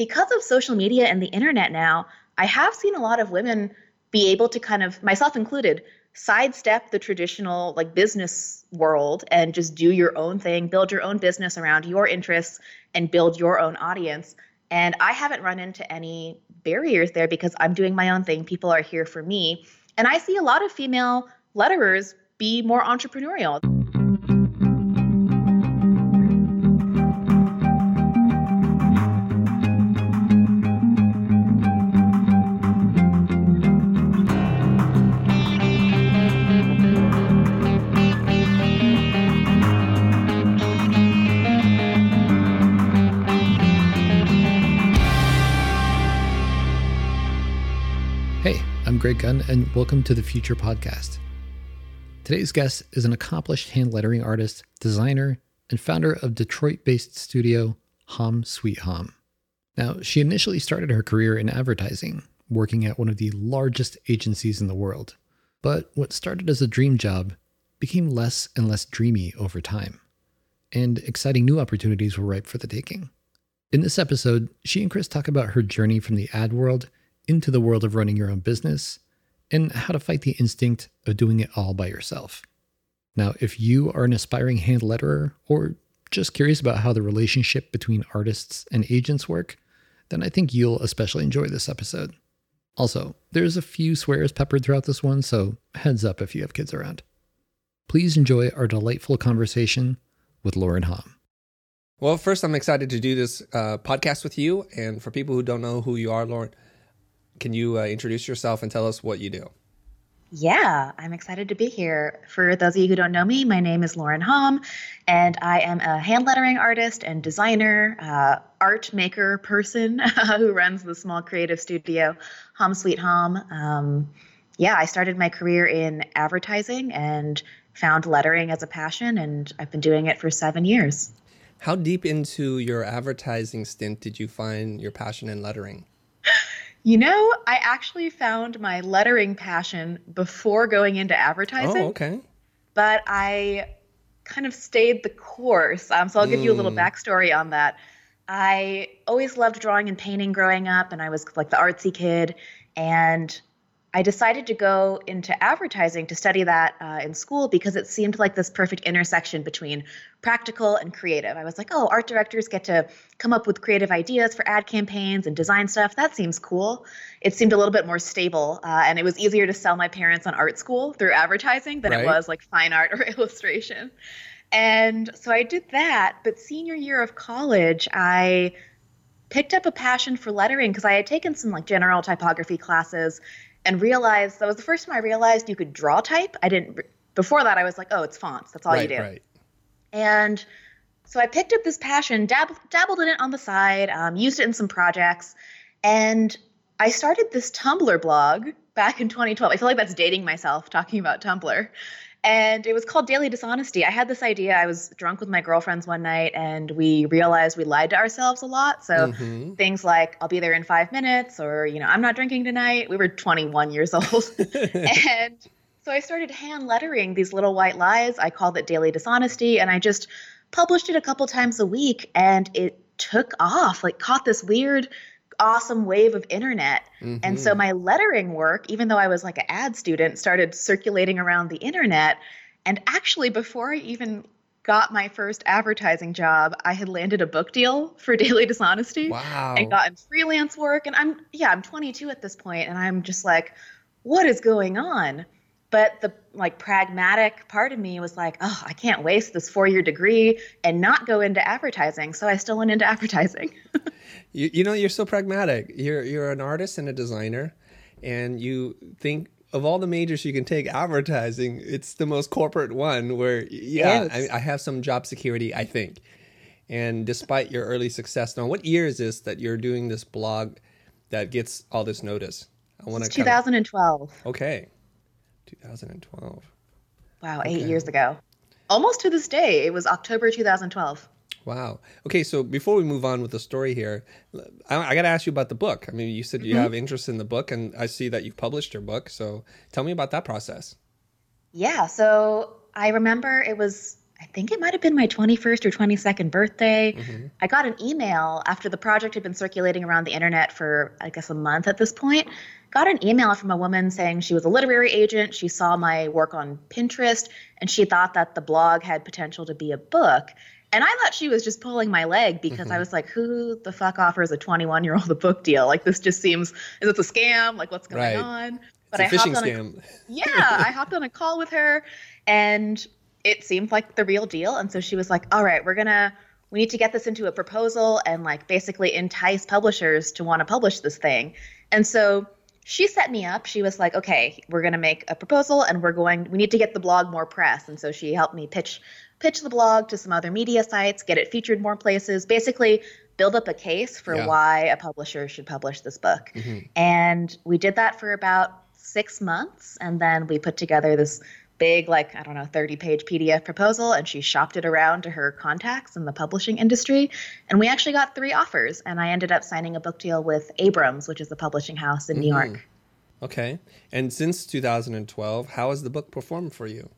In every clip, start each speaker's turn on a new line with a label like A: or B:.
A: because of social media and the internet now, I have seen a lot of women be able to kind of, myself included, sidestep the traditional like business world and just do your own thing, build your own business around your interests and build your own audience. And I haven't run into any barriers there because I'm doing my own thing. People are here for me. And I see a lot of female letterers be more entrepreneurial.
B: Greg Gunn, and welcome to the Futur Podcast. Today's guest is an accomplished hand lettering artist, designer, and founder of Detroit based studio Hom Sweet Hom. Now, she initially started her career in advertising, working at one of the largest agencies in the world. But what started as a dream job became less and less dreamy over time, and exciting new opportunities were ripe for the taking. In this episode, she and Chris talk about her journey from the ad world into the world of running your own business and how to fight the instinct of doing it all by yourself. Now, if you are an aspiring hand letterer or just curious about how the relationship between artists and agents work, then I think you'll especially enjoy this episode. Also, there's a few swears peppered throughout this one, so heads up if you have kids around. Please enjoy our delightful conversation with Lauren Hom.
C: Well, first, I'm excited to do this uh, podcast with you. And for people who don't know who you are, Lauren, can you uh, introduce yourself and tell us what you do?
A: Yeah, I'm excited to be here. For those of you who don't know me, my name is Lauren Hom, and I am a hand lettering artist and designer, uh, art maker person who runs the small creative studio, Hom Sweet Hom. Um, yeah, I started my career in advertising and found lettering as a passion, and I've been doing it for seven years.
C: How deep into your advertising stint did you find your passion in lettering?
A: You know, I actually found my lettering passion before going into advertising.
C: Oh, okay.
A: But I kind of stayed the course. Um, so I'll give mm. you a little hmm. backstory on that. I always loved drawing and painting growing up, and I was like the artsy kid. And I decided to go into advertising to study that uh, in school because it seemed like this perfect intersection between practical and creative. I was like, oh, art directors get to come up with creative ideas for ad campaigns and design stuff. That seems cool. It seemed a little bit more stable, uh, and it was easier to sell my parents on art school through advertising than right. it was like fine art or illustration. And so I did that. But senior year of college, I picked up a passion for lettering because I had taken some like general typography classes and realized that was the first time I realized you could draw type. I didn't before that. I was like, oh, it's fonts. That's all
C: right,
A: you do.
C: Right.
A: And so I picked up this passion, dab- dabbled in it on the side, um, used it in some projects, and I started this Tumblr blog back in 2012. I feel like that's dating myself talking about Tumblr. And it was called Daily Dishonesty. I had this idea. I was drunk with my girlfriends one night and we realized we lied to ourselves a lot. So mm-hmm. things like, I'll be there in five minutes, or, you know, I'm not drinking tonight. We were 21 years old. and so I started hand lettering these little white lies. I called it Daily Dishonesty. And I just published it a couple times a week and it took off, like, caught this weird awesome wave of internet. Mm-hmm. And so mm-hmm. my lettering work, even though I was like an ad student, started circulating around the internet. And actually, before I even got my first advertising job, I had landed a book deal for Daily Dishonesty.
C: Wow.
A: And gotten freelance work. And I'm, yeah, I'm 22 at this point, and I'm just like, what is going on? But the like pragmatic part of me was like, oh, I can't waste this four year degree and not go into advertising. So I still went into advertising.
C: you, you know, you're so pragmatic. You're you're an artist and a designer, and you think of all the majors you can take, advertising, it's the most corporate one where, yeah, I, I, have some job security, I think. And despite your early success, now, what year is this that you're doing this blog that gets all this notice?
A: I want to 2012.
C: Kinda, okay. 2012.
A: Wow, eight okay. years ago. Almost to this day. It was October 2012.
C: Wow. Okay, so before we move on with the story here, I, I got to ask you about the book. I mean, you said you mm-hmm. have interest in the book, and I see that you've published your book. So tell me about that process.
A: Yeah. So I remember it was, I think it might have been my 21st or 22nd birthday. Mm-hmm. I got an email after the project had been circulating around the internet for, I guess, a month at this point. Got an email from a woman saying she was a literary agent. She saw my work on Pinterest and she thought that the blog had potential to be a book. And I thought she was just pulling my leg because mm-hmm. I was like, who the fuck offers a 21 year old a book deal? Like, this just seems, is it a scam? Like, what's going right. on?
C: But it's a I phishing scam.
A: A, yeah, I hopped on a call with her and it seemed like the real deal. And so she was like, all right, we're going to, we need to get this into a proposal and like basically entice publishers to want to publish this thing. And so she set me up. She was like, okay, we're going to make a proposal and we're going, we need to get the blog more press. And so she helped me pitch, pitch the blog to some other media sites, get it featured more places, basically build up a case for yeah. why a publisher should publish this book. Mm-hmm. And we did that for about six months. And then we put together this big, like, I don't know, 30 page PDF proposal and she shopped it around to her contacts in the publishing industry. And we actually got three offers. And I ended up signing a book deal with Abrams, which is a publishing house in mm-hmm. New York.
C: Okay. And since 2012, how has the book performed for you?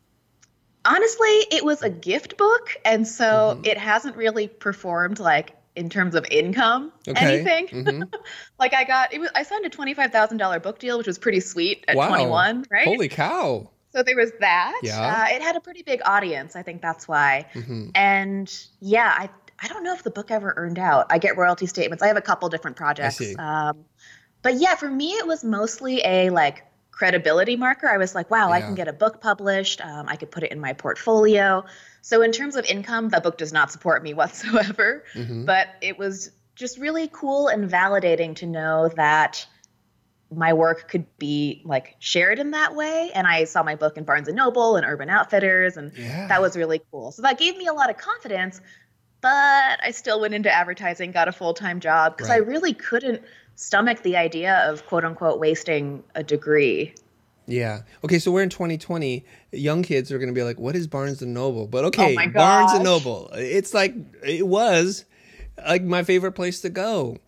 A: Honestly, it was a gift book. And so mm-hmm. it hasn't really performed like in terms of income okay. anything. Mm-hmm. like I got it was I signed a twenty five thousand dollar book deal, which was pretty sweet at wow. twenty one, right?
C: Holy cow.
A: So there was that. Yeah. Uh, it had a pretty big audience. I think that's why. Mm-hmm. And yeah, I I don't know if the book ever earned out. I get royalty statements. I have a couple different projects. Um, but yeah, for me, it was mostly a like credibility marker. I was like, wow, yeah. I can get a book published. Um, I could put it in my portfolio. So in terms of income, the book does not support me whatsoever. Mm-hmm. But it was just really cool and validating to know that my work could be like shared in that way and i saw my book in barnes and noble and urban outfitters and yeah. that was really cool so that gave me a lot of confidence but i still went into advertising got a full-time job because right. i really couldn't stomach the idea of quote unquote wasting a degree
C: yeah. Okay, so we're in 2020. Young kids are going to be like, "What is Barnes and Noble?" But oh okay, oh Barnes and Noble. It's like it was like my favorite place to go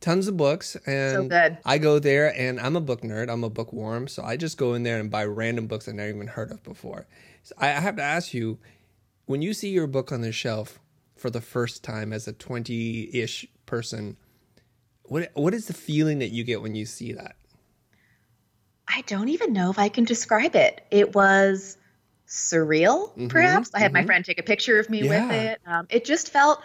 C: tons of books and
A: so
C: I go there and I'm a book nerd. I'm a bookworm, so I just go in there and buy random books I never even heard of before. So I have to ask you, when you see your book on the shelf for the first time as a 20-ish person, what what is the feeling that you get when you see that?
A: I don't even know if I can describe it. It was surreal, mm-hmm, perhaps. I had mm-hmm. my friend take a picture of me yeah. with it. Um, it just felt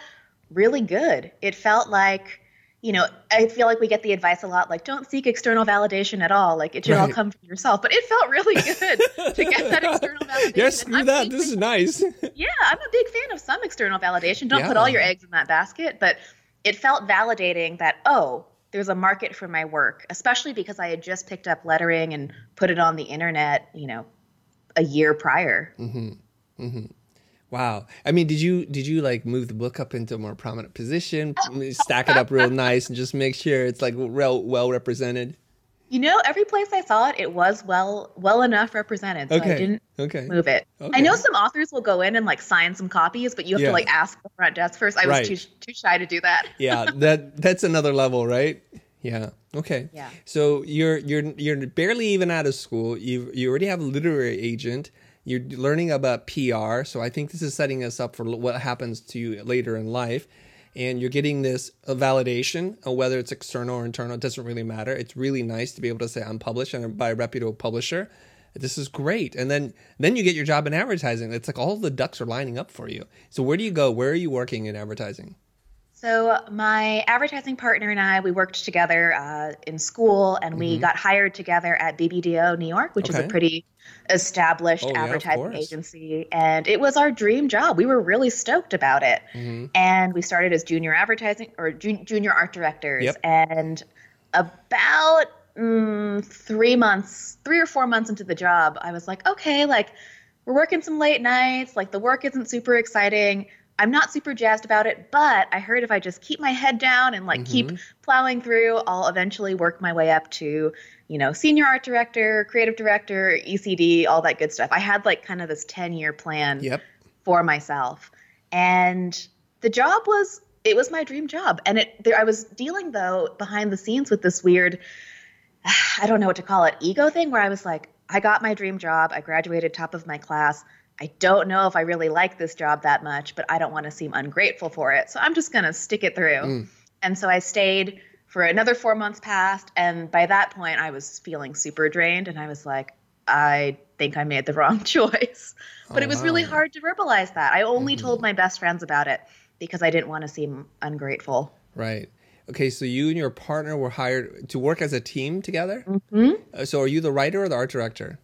A: really good. It felt like you know, I feel like we get the advice a lot like, don't seek external validation at all. Like, it should right. all come from yourself. But it felt really good to get that external validation.
C: Yes, screw that. This is nice.
A: yeah, I'm a big fan of some external validation. Don't yeah. put all your eggs in that basket. But it felt validating that, oh, there's a market for my work, especially because I had just picked up lettering and put it on the internet, you know, a year prior. Mm-hmm.
C: Mm-hmm. Wow. I mean, did you did you like move the book up into a more prominent position, stack it up real nice, and just make sure it's like well well represented?
A: You know, every place I saw it, it was well well enough represented. So okay. I didn't okay. move it. Okay. I know some authors will go in and like sign some copies, but you have yeah. to like ask the front desk first. I was too too shy to do that.
C: yeah, that that's another level, right? Yeah. Okay.
A: Yeah.
C: So you're you're you're barely even out of school. You you already have a literary agent. You're learning about PR. So I think this is setting us up for what happens to you later in life. And you're getting this validation, whether it's external or internal, it doesn't really matter. It's really nice to be able to say I'm published and by a reputable publisher. This is great. And then then you get your job in advertising. It's like all the ducks are lining up for you. So where do you go? Where are you working in advertising?
A: So my advertising partner and I, we worked together uh, in school, and mm-hmm. we got hired together at BBDO New York, which okay. is a pretty established oh, advertising yeah, agency, and it was our dream job. We were really stoked about it, mm-hmm. and we started as junior advertising or ju- junior art directors, yep. and about mm, three months, three or four months into the job, I was like, okay, like we're working some late nights, like the work isn't super exciting I'm not super jazzed about it, but I heard if I just keep my head down and like mm-hmm. keep plowing through, I'll eventually work my way up to, you know, senior art director, creative director, ECD, all that good stuff. I had like kind of this 10 year plan
C: yep.
A: for myself. And the job was it was my dream job. And it there I was dealing though behind the scenes with this weird I don't know what to call it, ego thing where I was like, I got my dream job, I graduated top of my class I don't know if I really like this job that much, but I don't want to seem ungrateful for it. So I'm just going to stick it through. Mm. And so I stayed for another four months passed. And by that point, I was feeling super drained. And I was like, I think I made the wrong choice. But oh, it was wow. really hard to verbalize that. I only mm-hmm. told my best friends about it because I didn't want to seem ungrateful.
C: Right. Okay, so you and your partner were hired to work as a team together. Mm-hmm. Uh, so, are you the writer or the art director?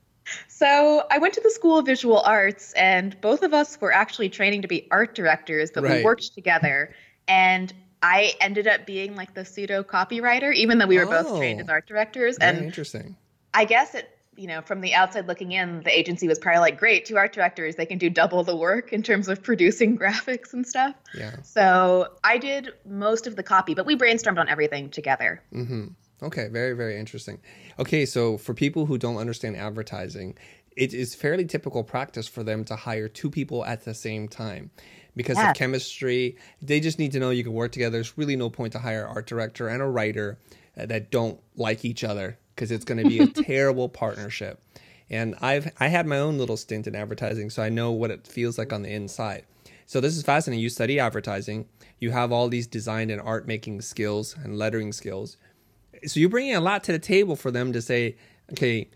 A: So, I went to the School of Visual Arts, and both of us were actually training to be art directors, but right. we worked together. And I ended up being like the pseudo copywriter, even though we were oh, both trained as art directors.
C: and interesting.
A: I guess it you know, from the outside looking in, the agency was probably like, great, two art directors, they can do double the work in terms of producing graphics and stuff.
C: Yeah.
A: So I did most of the copy, but we brainstormed on everything together.
C: Mm-hmm. Okay, very, very interesting. Okay, so for people who don't understand advertising, it is fairly typical practice for them to hire two people at the same time because yeah. of chemistry. They just need to know you can work together. There's really no point to hire an art director and a writer uh, that don't like each other because it's going to be a terrible partnership. And I've I had my own little stint in advertising, so I know what it feels like on the inside. So this is fascinating. You study advertising, you have all these design and art making skills and lettering skills. So you're bringing a lot to the table for them to say, okay,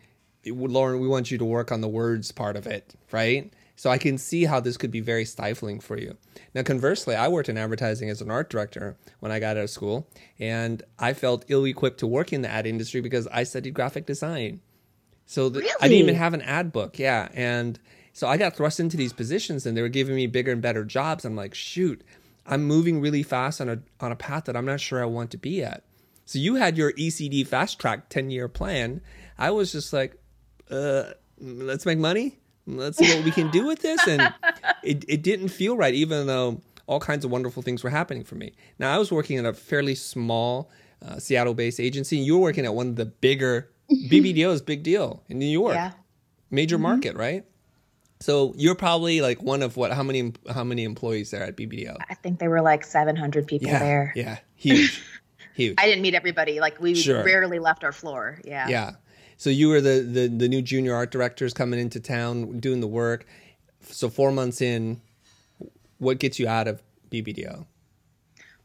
C: Lauren, we want you to work on the words part of it, right? So I can see how this could be very stifling for you. Now, conversely, I worked in advertising as an art director when I got out of school, and I felt ill equipped to work in the ad industry because I studied graphic design. So the, really? I didn't even have an ad book. Yeah. And so I got thrust into these positions and they were giving me bigger and better jobs. I'm like, shoot, I'm moving really fast on a, on a path that I'm not sure I want to be at. So you had your ECD fast track 10 year plan. I was just like, uh, let's make money let's see what we can do with this. And it, it didn't feel right, even though all kinds of wonderful things were happening for me. Now, I was working at a fairly small uh, Seattle based agency. You were working at one of the bigger, BBDO is big deal in New York, yeah. major mm-hmm. market, right? So you're probably like one of what? How many? How many employees there at BBDO?
A: I think there were like 700 people
C: yeah,
A: there.
C: Yeah, huge, huge.
A: I didn't meet everybody. Like we sure. rarely left our floor. Yeah.
C: Yeah. So you were the, the the new junior art directors coming into town doing the work. So four months in, what gets you out of BBDO?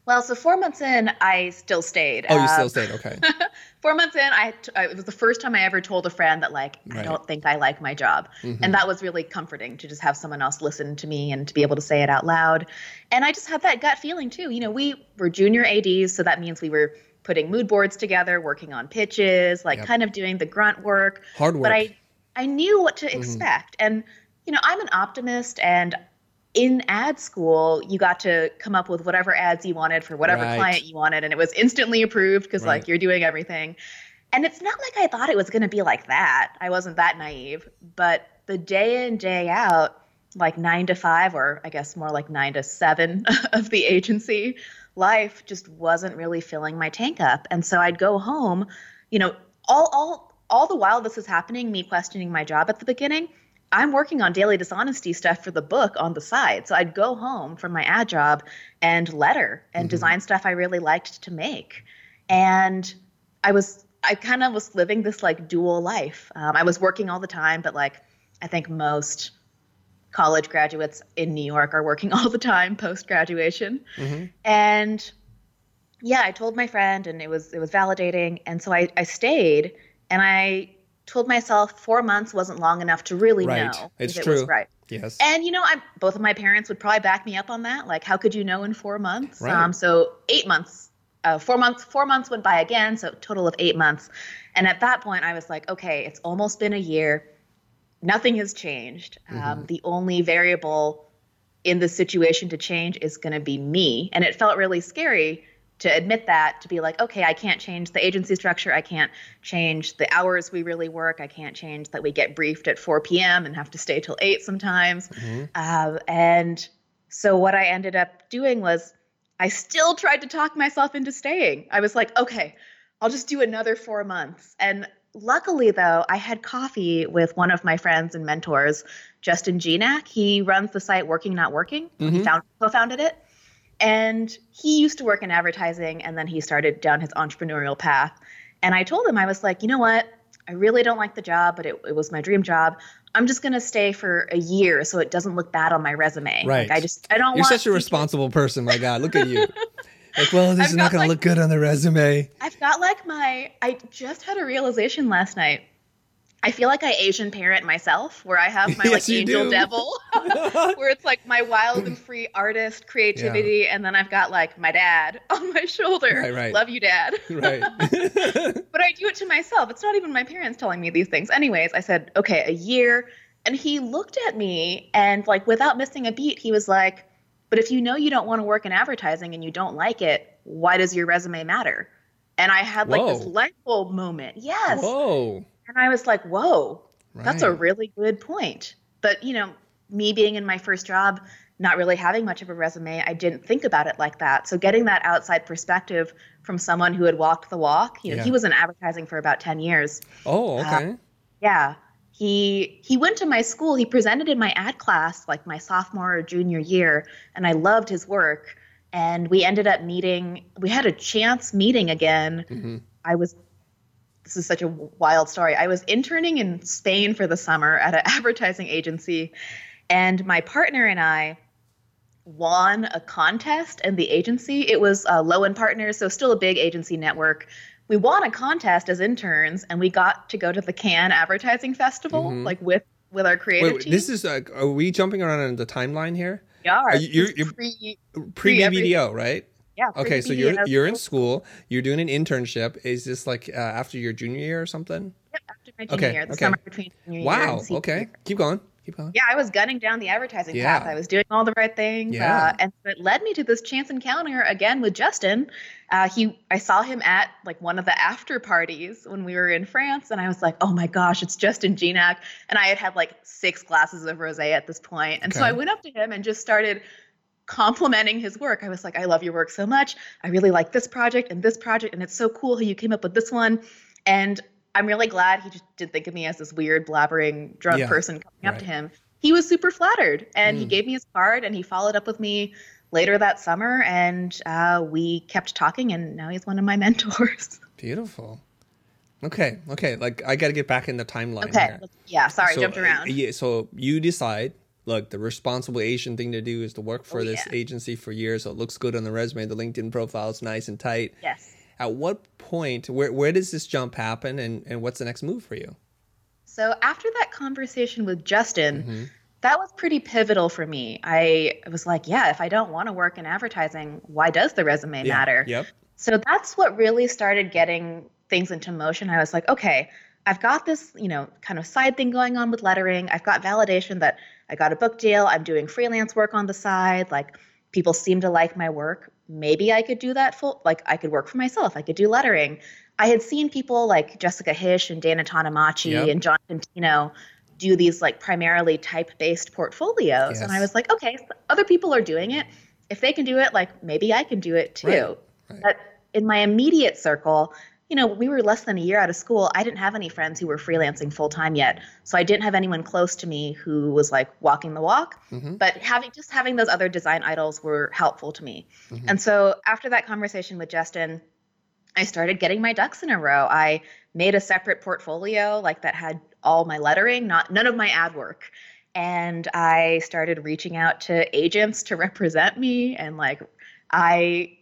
A: Well, so four months in, I still stayed.
C: Oh, you still um, stayed. Okay.
A: four months in, I, it was the first time I ever told a friend that like right. I don't think I like my job, mm-hmm. and that was really comforting to just have someone else listen to me and to be able to say it out loud. And I just had that gut feeling too. You know, we were junior ads, so that means we were putting mood boards together, working on pitches, like yep. kind of doing the grunt work.
C: Hard work.
A: But I I knew what to mm-hmm. expect. And you know, I'm an optimist and in ad school, you got to come up with whatever ads you wanted for whatever right. client you wanted and it was instantly approved because right. like you're doing everything. And it's not like I thought it was going to be like that. I wasn't that naive, but the day in day out like 9 to 5 or I guess more like 9 to 7 of the agency life just wasn't really filling my tank up. And so I'd go home, you know, all all all the while this is happening, me questioning my job at the beginning, I'm working on daily dishonesty stuff for the book on the side. So I'd go home from my ad job and letter and mm-hmm. design stuff I really liked to make. And I was I kind of was living this like dual life. Um, I was working all the time, but like I think most college graduates in New York are working all the time post graduation. Mm-hmm. And yeah, I told my friend and it was it was validating. And so I, I stayed and I told myself four months wasn't long enough to really
C: right.
A: know
C: it's
A: if
C: true.
A: it was right.
C: Yes.
A: And you know, I both of my parents would probably back me up on that. Like, how could you know in four months?
C: Right.
A: Um, so eight months, uh, four months, four months went by again. So total of eight months. And at that point, I was like, okay, it's almost been a year nothing has changed. Um, mm-hmm. Um, the only variable in the situation to change is going to be me. And it felt really scary to admit that, to be like, okay, I can't change the agency structure. I can't change the hours we really work. I can't change that we get briefed at 4 p.m. and have to stay till 8 sometimes. Mm-hmm. Uh, and so what I ended up doing was I still tried to talk myself into staying. I was like, okay, I'll just do another four months. And luckily, though, I had coffee with one of my friends and mentors, Justin Gignac. He runs the site Working Not Working. Mm-hmm. He found, co-founded it, and he used to work in advertising, and then he started down his entrepreneurial path. And I told him, I was like, you know what? I really don't like the job, but it, it was my dream job. I'm just gonna stay for a year so it doesn't look bad on my resume.
C: Right.
A: Like, I just I don't
C: You're
A: want
C: such a responsible person. My God, look at you. Like, well, this
A: I've
C: is not going
A: like-
C: to look good on the resume.
A: I've got like my I just had a realization last night. I feel like I Asian parent myself, where I have my
C: Yes,
A: like angel
C: do.
A: devil, where it's like my wild and free artist creativity, and then I've got like my dad on my shoulder.
C: Right, right.
A: Love you, dad.
C: right.
A: but I do it to myself. It's not even my parents telling me these things. Anyways, I said, okay, a year. And he looked at me and, like, without missing a beat, he was like, but if you know you don't want to work in advertising and you don't like it, why does your resume matter? And I had like this light bulb moment. Yes.
C: Whoa.
A: And I was like, whoa, that's a really good point. But, you know, me being in my first job, not really having much of a resume, I didn't think about it like that. So getting that outside perspective from someone who had walked the walk, you know,
C: Yeah.
A: he was in advertising for about 10 years.
C: Oh, okay.
A: Yeah. He he went to my school, he presented in my ad class like my sophomore or junior year, and I loved his work. And we ended up meeting, we had a chance meeting again.
C: hmm
A: I was this is such a wild story. I was interning in Spain for the summer at an advertising agency, and my partner and I won a contest in the agency. It was uh, Lowen Partners, so still a big agency network. We won a contest as interns, and we got to go to the Cannes Advertising Festival,
C: Mhm.
A: like with with our creative
C: Wait,
A: team.
C: this is like, are we jumping around on the timeline here?
A: we are.
C: are you- you're- you're-
A: pre,
C: Pre. BBDO, right?
A: Yeah.
C: Okay, so you're you're in school, you're doing an internship. Is this like uh, after your junior year or something?
A: Yep, after my junior
C: Okay,
A: year, the
C: okay.
A: summer between junior year
C: Wow. Okay,
A: year.
C: keep going. Keep going.
A: Yeah, I was gunning down the advertising
C: Yeah.
A: path. I was doing all the right things.
C: Yeah.
A: Uh, and so it led me to this chance encounter again with Justin. Uh, he, I saw him at like one of the after parties when we were in France, and I was like, "Oh my gosh, it's Justin Gignac!" And I had had like six glasses of rosé at this point, and so I went up to him and just started complimenting his work. I was like, "I love your work so much. I really like this project and this project, and it's so cool how you came up with this one." And I'm really glad he just didn't think of me as this weird blabbering drunk
C: Yeah,
A: person coming up to him. He was super flattered, and he
C: Mm.
A: gave me his card, and he followed up with me later that summer, and uh, we kept talking, and now he's one of my mentors.
C: Beautiful. Okay, okay. Like I got to get back in the timeline
A: okay,
C: here.
A: yeah, sorry,
C: So,
A: jumped
C: uh,
A: around.
C: Yeah, so you decide, look, the responsible Asian thing to do is to work for
A: Oh,
C: this
A: yeah.
C: agency for years, so it looks good on the resume. The LinkedIn profile is nice and tight.
A: yes.
C: At what point, where where does this jump happen, and and what's the next move for you?
A: So after that conversation with Justin,
C: Mhm.
A: that was pretty pivotal for me. I was like, yeah, if I don't want to work in advertising, why does the resume
C: Yeah,
A: matter?
C: Yep.
A: So that's what really started getting things into motion. I was like, okay, I've got this, you know, kind of side thing going on with lettering. I've got validation that I got a book deal. I'm doing freelance work on the side. Like people seem to like my work. Maybe I could do that full like I could work for myself. I could do lettering. I had seen people like Jessica Hische and Dana Tanamachi
C: Yep.
A: and Jon Contino do these like primarily type-based portfolios. And I was like, okay, so other people are doing it. If they can do it, like maybe I can do it too.
C: Right, right.
A: But in my immediate circle, you know, we were less than a year out of school. I didn't have any friends who were freelancing full time yet. So I didn't have anyone close to me who was like walking the walk.
C: Mhm.
A: But having just having those other design idols were helpful to me.
C: Mhm.
A: And so after that conversation with Justin, I started getting my ducks in a row. I made a separate portfolio like that had all my lettering, not none of my ad work. And I started reaching out to agents to represent me and like I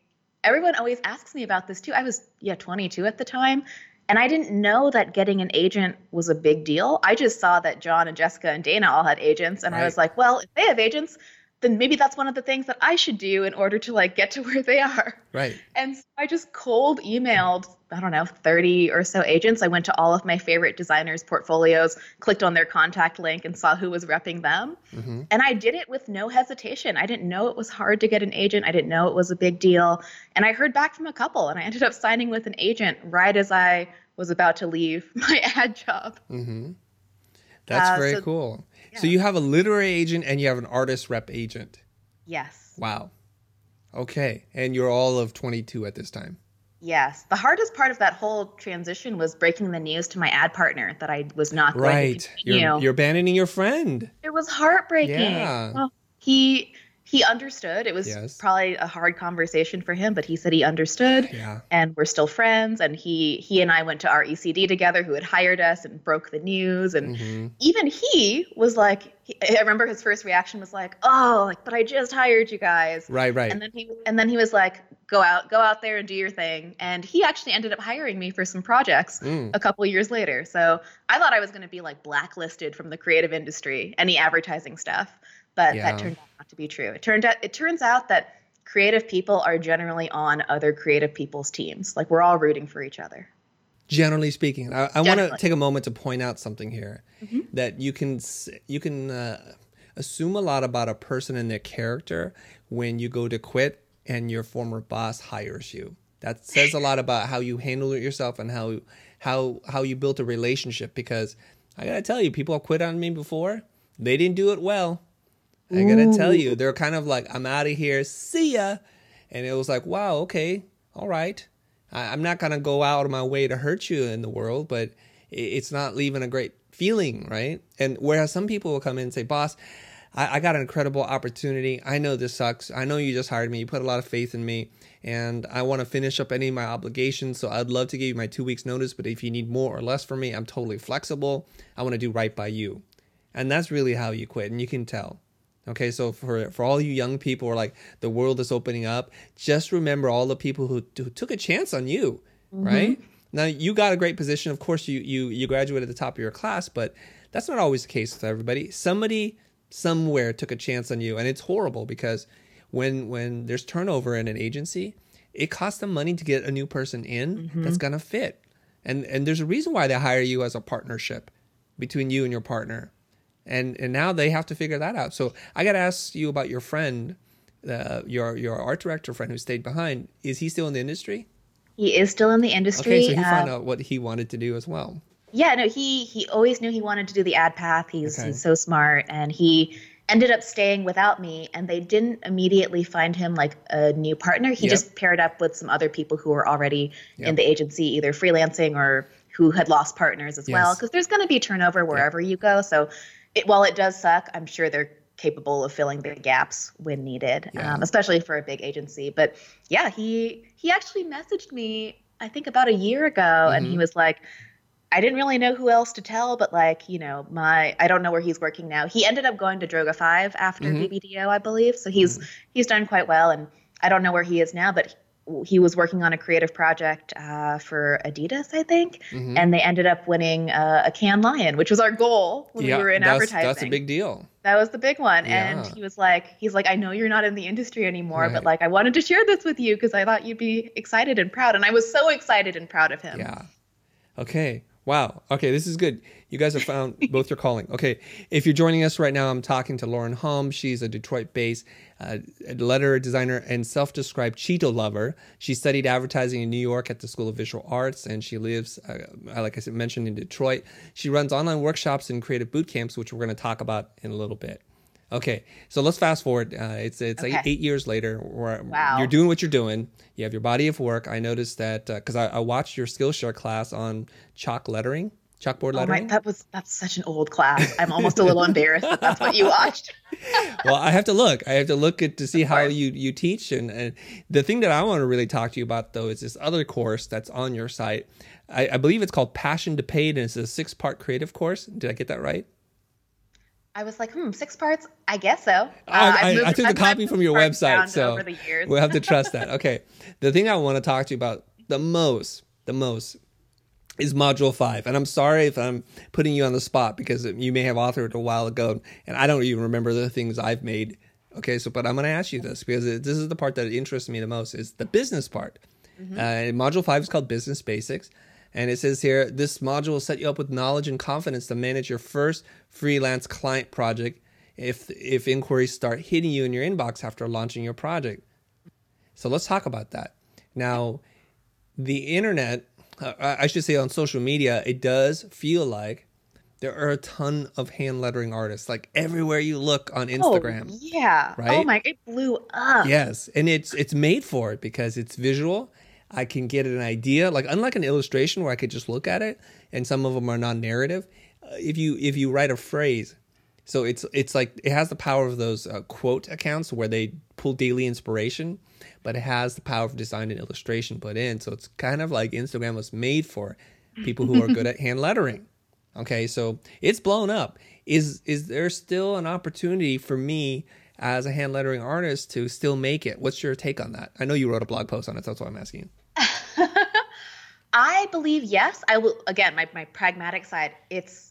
A: everyone always asks me about this too. I was yeah, 22 at the time. And I didn't know that getting an agent was a big deal. I just saw that Jon and Jessica and Dana all had agents. And I was like, well, if they have agents, then maybe that's one of the things that I should do in order to like get to where they are.
C: Right.
A: And so I just cold emailed, I don't know, 30 or so agents. I went to all of my favorite designers' portfolios, clicked on their contact link, and saw who was repping them.
C: hmm
A: And I did it with no hesitation. I didn't know it was hard to get an agent. I didn't know it was a big deal. And I heard back from a couple, and I ended up signing with an agent right as I was about to leave my ad job.
C: hmm That's
A: Uh,
C: very
A: so-
C: cool. So you have a literary agent and you have an artist rep agent.
A: Yes.
C: Wow. Okay. And you're all of 22 at this time.
A: Yes. The hardest part of that whole transition was breaking the news to my ad partner that I was not going
C: Right. You're, you're abandoning your friend.
A: It was heartbreaking.
C: Yeah.
A: Oh, he he understood. It was yes. probably a hard conversation for him, but he said he understood.
C: Yeah.
A: And we're still friends. And he he and I went to our ECD together, who had hired us and broke the news. And mm-hmm. even he was like, I remember his first reaction was like, "Oh, like, but I just hired you guys."
C: Right, right.
A: And then he and then he was like, "Go out, go out there and do your thing." And he actually ended up hiring me for some projects mm. a couple years later. So I thought I was going to be like blacklisted from the creative industry, any advertising stuff but yeah. that turned out not to be true. It turned out it turns out that creative people are generally on other creative people's teams. Like we're all rooting for each other.
C: Generally speaking, I, I want to take a moment to point out something here mm-hmm. that you can you can uh, assume a lot about a person and their character when you go to quit and your former boss hires you. That says a lot about how you handle it yourself and how how how you built a relationship. Because I gotta tell you, people have quit on me before. They didn't do it well. I gotta tell you, they're kind of like, I'm out of here, see ya. And it was like, wow, okay, all right. I, am not gonna go out of my way to hurt you in the world, but it's not leaving a great feeling, right? And whereas some people will come in and say, boss, I, I got an incredible opportunity. I know this sucks. I know you just hired me. You put a lot of faith in me, and I want to finish up any of my obligations. So I'd love to give you my two weeks notice, but if you need more or less from me, I'm totally flexible. I want to do right by you. And that's really how you quit, and you can tell Okay, so for for all you young people, or like the world is opening up, just remember all the people who, who took a chance on you, mm-hmm. right? Now you got a great position. Of course, you you you graduated at the top of your class, but that's not always the case with everybody. Somebody somewhere took a chance on you, and it's horrible because when when there's turnover in an agency, it costs them money to get a new person in mm-hmm. that's gonna fit, and and there's a reason why they hire you as a partnership between you and your partner and and now they have to figure that out. So I got to ask you about your friend, uh, your your art director friend who stayed behind. Is he still in the industry?
A: He is still in the industry.
C: Okay, so he uh, found out what he wanted to do as well.
A: Yeah, no, he he always knew he wanted to do the ad path. He's okay. he's so smart, and he ended up staying without me. And they didn't immediately find him like a new partner. He yep. just paired up with some other people who were already yep. in the agency, either freelancing or who had lost partners as yes. well. Because there's going to be turnover wherever yep. you go. So it, while it does suck, I'm sure they're capable of filling the gaps when needed, yeah. um, especially for a big agency. But yeah, he he actually messaged me I think about a year ago, mm-hmm. and he mm-hmm. was like, I didn't really know who else to tell, but like you know, my I don't know where he's working now. He ended up going to Droga5 after mm-hmm. BBDO, I believe, so he's mm-hmm. he's done quite well, and I don't know where he is now, but he was working on a creative project uh, for Adidas, I think, mm-hmm. and they ended up winning uh, a Cannes Lion, which was our goal when yeah, we were in
C: that's,
A: advertising.
C: That's a big deal.
A: That was the big one, yeah. and he was like, he's like, I know you're not in the industry anymore, right. but like, I wanted to share this with you because I thought you'd be excited and proud, and I was so excited and proud of him.
C: Yeah. Okay. Wow. Okay, this is good. You guys have found both your calling. Okay, if you're joining us right now, I'm talking to Lauren Hom. She's a Detroit-based uh, letter designer and self-described Cheeto lover. She studied advertising in New York at the School of Visual Arts, and she lives, uh, like I said, mentioned in Detroit. She runs online workshops and creative boot camps, which we're going to talk about in a little bit. Okay, so let's fast forward. Uh, it's it's okay. eight, eight, years later. Where
A: wow.
C: You're doing what you're doing. You have your body of work. I noticed that because uh, I, I, watched your Skillshare class on chalk lettering, chalkboard lettering. Oh my,
A: that was that's such an old class. I'm almost a little embarrassed that that's what you watched.
C: well, I have to look. I have to look at to see how you you teach. And, and the thing that I want to really talk to you about though is this other course that's on your site. I, I believe it's called Passion to Paid, and it's a six part creative course. Did I get that right?
A: I was like, hmm, six parts? I guess so. Uh,
C: I, I, I, took the copy from your website, so we'll have to trust that. Okay. The thing I want to talk to you about the most, the most is module five. And I'm sorry if I'm putting you on the spot because you may have authored a while ago and I don't even remember the things I've made. Okay. So, but I'm going to ask you this because this is the part that interests me the most is the business part. Mm-hmm. Uh, module five is called business basics. And it says here this module will set you up with knowledge and confidence to manage your first freelance client project if if inquiries start hitting you in your inbox after launching your project. So let's talk about that. Now, the internet, I should say on social media, it does feel like there are a ton of hand lettering artists like everywhere you look on oh, Instagram.
A: Oh, yeah. Right? Oh my it blew up.
C: Yes. And it's it's made for it because it's visual I can get an idea. Like unlike an illustration where I could just look at it, and some of them are non-narrative. Uh, if you if you write a phrase, So it's it's like it has the power of those uh, quote accounts where they pull daily inspiration, but it has the power of design and illustration put in. So it's kind of like Instagram was made for people who are good at hand lettering. Okay, so it's blown up. Is is there still an opportunity for me as a hand lettering artist to still make it? What's your take on that? I know you wrote a blog post on it, so that's why I'm asking.
A: I believe yes. I will again, my, my pragmatic side, it's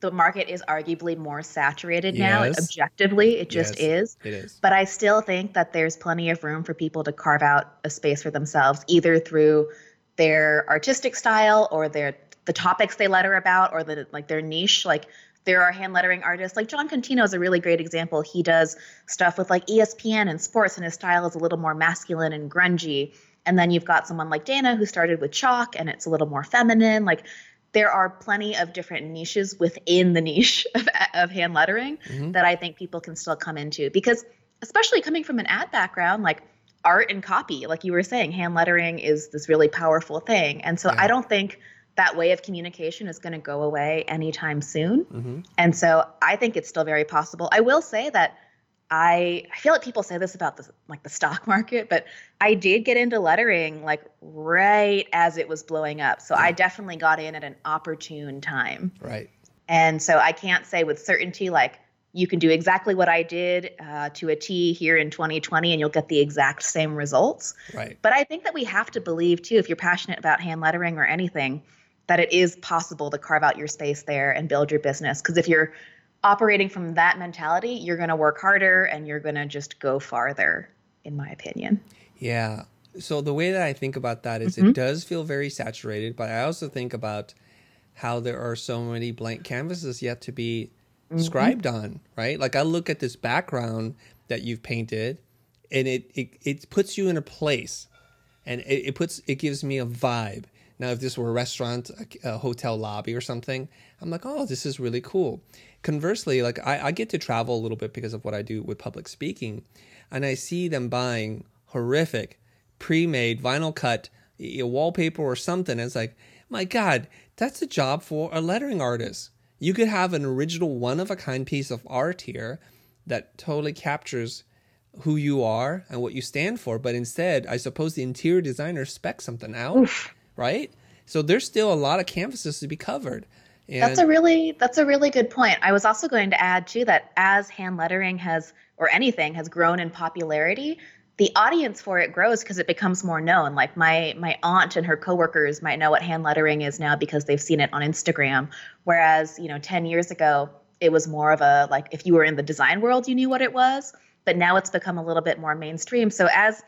A: the market is arguably more saturated now. Objectively, it just yes, is.
C: It is.
A: But I still think that there's plenty of room for people to carve out a space for themselves, either through their artistic style or their the topics they letter about or the like their niche. Like there are hand lettering artists like Jon Contino is a really great example. He does stuff with like ESPN and sports, and his style is a little more masculine and grungy. And then you've got someone like Dana who started with chalk and it's a little more feminine. Like there are plenty of different niches within the niche of, of hand lettering mm-hmm. that I think people can still come into because especially coming from an ad background, like art and copy, like you were saying, hand lettering is this really powerful thing. And so yeah. I don't think that way of communication is going to go away anytime soon. Mm-hmm. And so I think it's still very possible. I will say that I I feel like people say this about the like the stock market, but I did get into lettering like right as it was blowing up. So yeah. I definitely got in at an opportune time.
C: Right.
A: And so I can't say with certainty like you can do exactly what I did uh, to a T here in 2020 and you'll get the exact same results.
C: Right.
A: But I think that we have to believe too, if you're passionate about hand lettering or anything, that it is possible to carve out your space there and build your business. Because if you're operating from that mentality, you're going to work harder and you're going to just go farther, in my opinion.
C: Yeah. So the way that I think about that is mm-hmm. it does feel very saturated, but I also think about how there are so many blank canvases yet to be mm-hmm. scribed on, right? Like I look at this background that you've painted and it it, it puts you in a place and it, it puts it gives me a vibe. Now if this were a restaurant, a, a hotel lobby or something, I'm like, "Oh, this is really cool." conversely, like I, I get to travel a little bit because of what I do with public speaking, and I see them buying horrific, pre-made vinyl cut a wallpaper or something. And it's like, my God, that's a job for a lettering artist. You could have an original, one of a kind piece of art here that totally captures who you are and what you stand for. But instead, I suppose the interior designer specs something out, Oof. Right? So there's still a lot of canvases to be covered.
A: And that's a really that's a really good point. I was also going to add too that as hand lettering has or anything has grown in popularity, the audience for it grows because it becomes more known. Like my my aunt and her coworkers might know what hand lettering is now because they've seen it on Instagram. Whereas, you know, 10 years ago, it was more of a like if you were in the design world, you knew what it was, but now it's become a little bit more mainstream. So as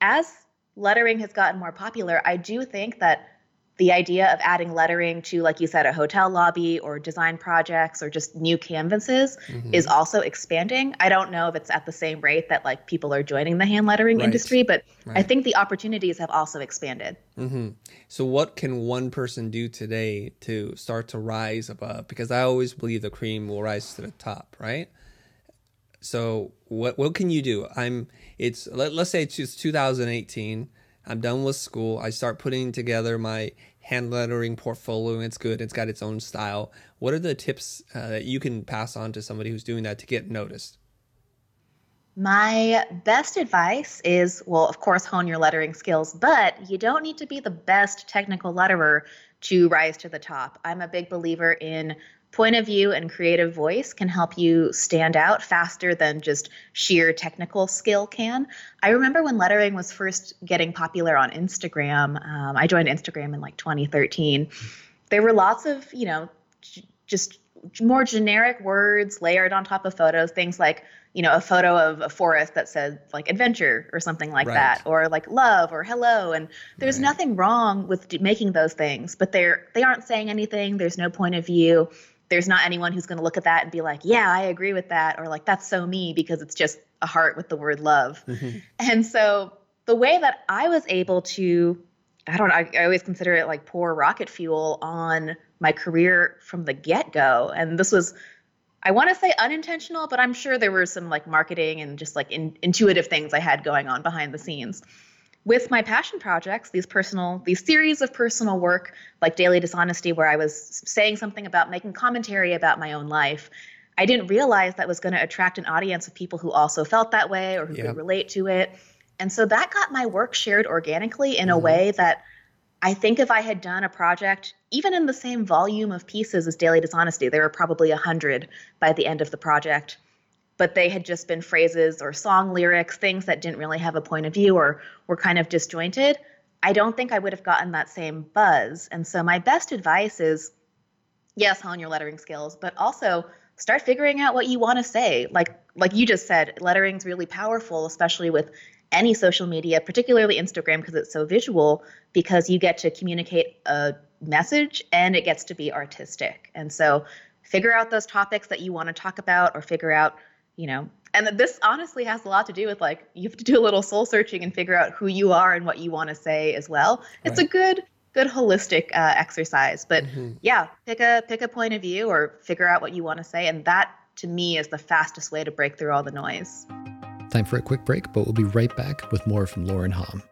A: as lettering has gotten more popular, I do think that the idea of adding lettering to, like you said, a hotel lobby or design projects or just new canvases mm-hmm. is also expanding. I don't know if it's at the same rate that like people are joining the hand lettering right. industry, but right. I think the opportunities have also expanded.
C: Mm-hmm. So, what can one person do today to start to rise above? Because I always believe the cream will rise to the top, right? So, what what can you do? I'm. It's let, let's say it's 2018. I'm done with school. I start putting together my hand lettering portfolio. It's good. It's got its own style. What are the tips uh, that you can pass on to somebody who's doing that to get noticed?
A: My best advice is well, of course, hone your lettering skills, but you don't need to be the best technical letterer to rise to the top. I'm a big believer in point of view and creative voice can help you stand out faster than just sheer technical skill can. I remember when lettering was first getting popular on Instagram. Um, I joined Instagram in like 2013. There were lots of, you know, j- just more generic words layered on top of photos, things like, you know, a photo of a forest that said like adventure or something like right. that, or like love or hello. And there's right. nothing wrong with making those things, but they're they aren't saying anything. There's no point of view there's not anyone who's going to look at that and be like, yeah, I agree with that, or like, that's so me because it's just a heart with the word love. Mm-hmm. And so the way that I was able to, I don't know, I, I always consider it like pour rocket fuel on my career from the get go. And this was, I want to say unintentional, but I'm sure there were some like marketing and just like in, intuitive things I had going on behind the scenes with my passion projects, these personal, these series of personal work like Daily Dishonesty, where I was saying something about making commentary about my own life, I didn't realize that was going to attract an audience of people who also felt that way or who
C: Yeah.
A: could relate to it. And so that got my work shared organically in a
C: Mhm.
A: way that I think if I had done a project, even in the same volume of pieces as Daily Dishonesty, there were probably a hundred by the end of the project, but they had just been phrases or song lyrics, things that didn't really have a point of view or were kind of disjointed. I don't think I would have gotten that same buzz. And so my best advice is yes, hone your lettering skills, but also start figuring out what you want to say. Like like you just said, lettering's really powerful, especially with any social media, particularly Instagram because it's so visual because you get to communicate a message and it gets to be artistic. And so figure out those topics that you want to talk about or figure out, you know, and this honestly has a lot to do with like you have to do a little soul searching and figure out who you are and what you want to say as well. It's a good good holistic uh, exercise, but
C: Mhm.
A: yeah, pick a pick a point of view or figure out what you want to say and that to me is the fastest way to break through all the noise.
B: Time for a quick break, but we'll be right back with more from Lauren Hom.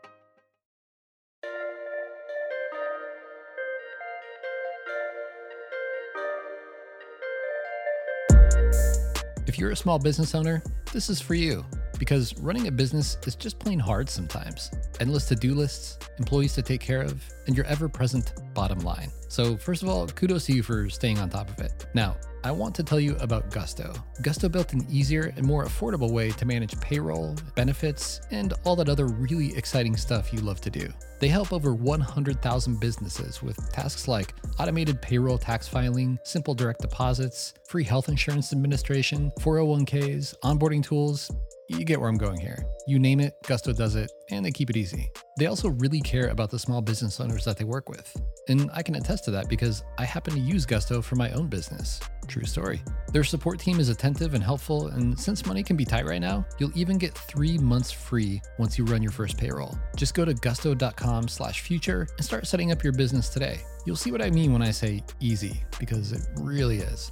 B: If you're a small business owner, this is for you because running a business is just plain hard sometimes. Endless to do lists, employees to take care of, and your ever present bottom line. So, first of all, kudos to you for staying on top of it. Now, I want to tell you about Gusto. Gusto built an easier and more affordable way to manage payroll, benefits, and all that other really exciting stuff you love to do. They help over 100,000 businesses with tasks like automated payroll tax filing, simple direct deposits, free health insurance administration, 401ks, onboarding tools. You get where I'm going here. You name it, Gusto does it, and they keep it easy. They also really care about the small business owners that they work with. And I can attest to that because I happen to use Gusto for my own business. True story. Their support team is attentive and helpful, and since money can be tight right now, you'll even get three months free once you run your first payroll. Just go to gusto.com slash futur and start setting up your business today. You'll see what I mean when I say easy, because it really is.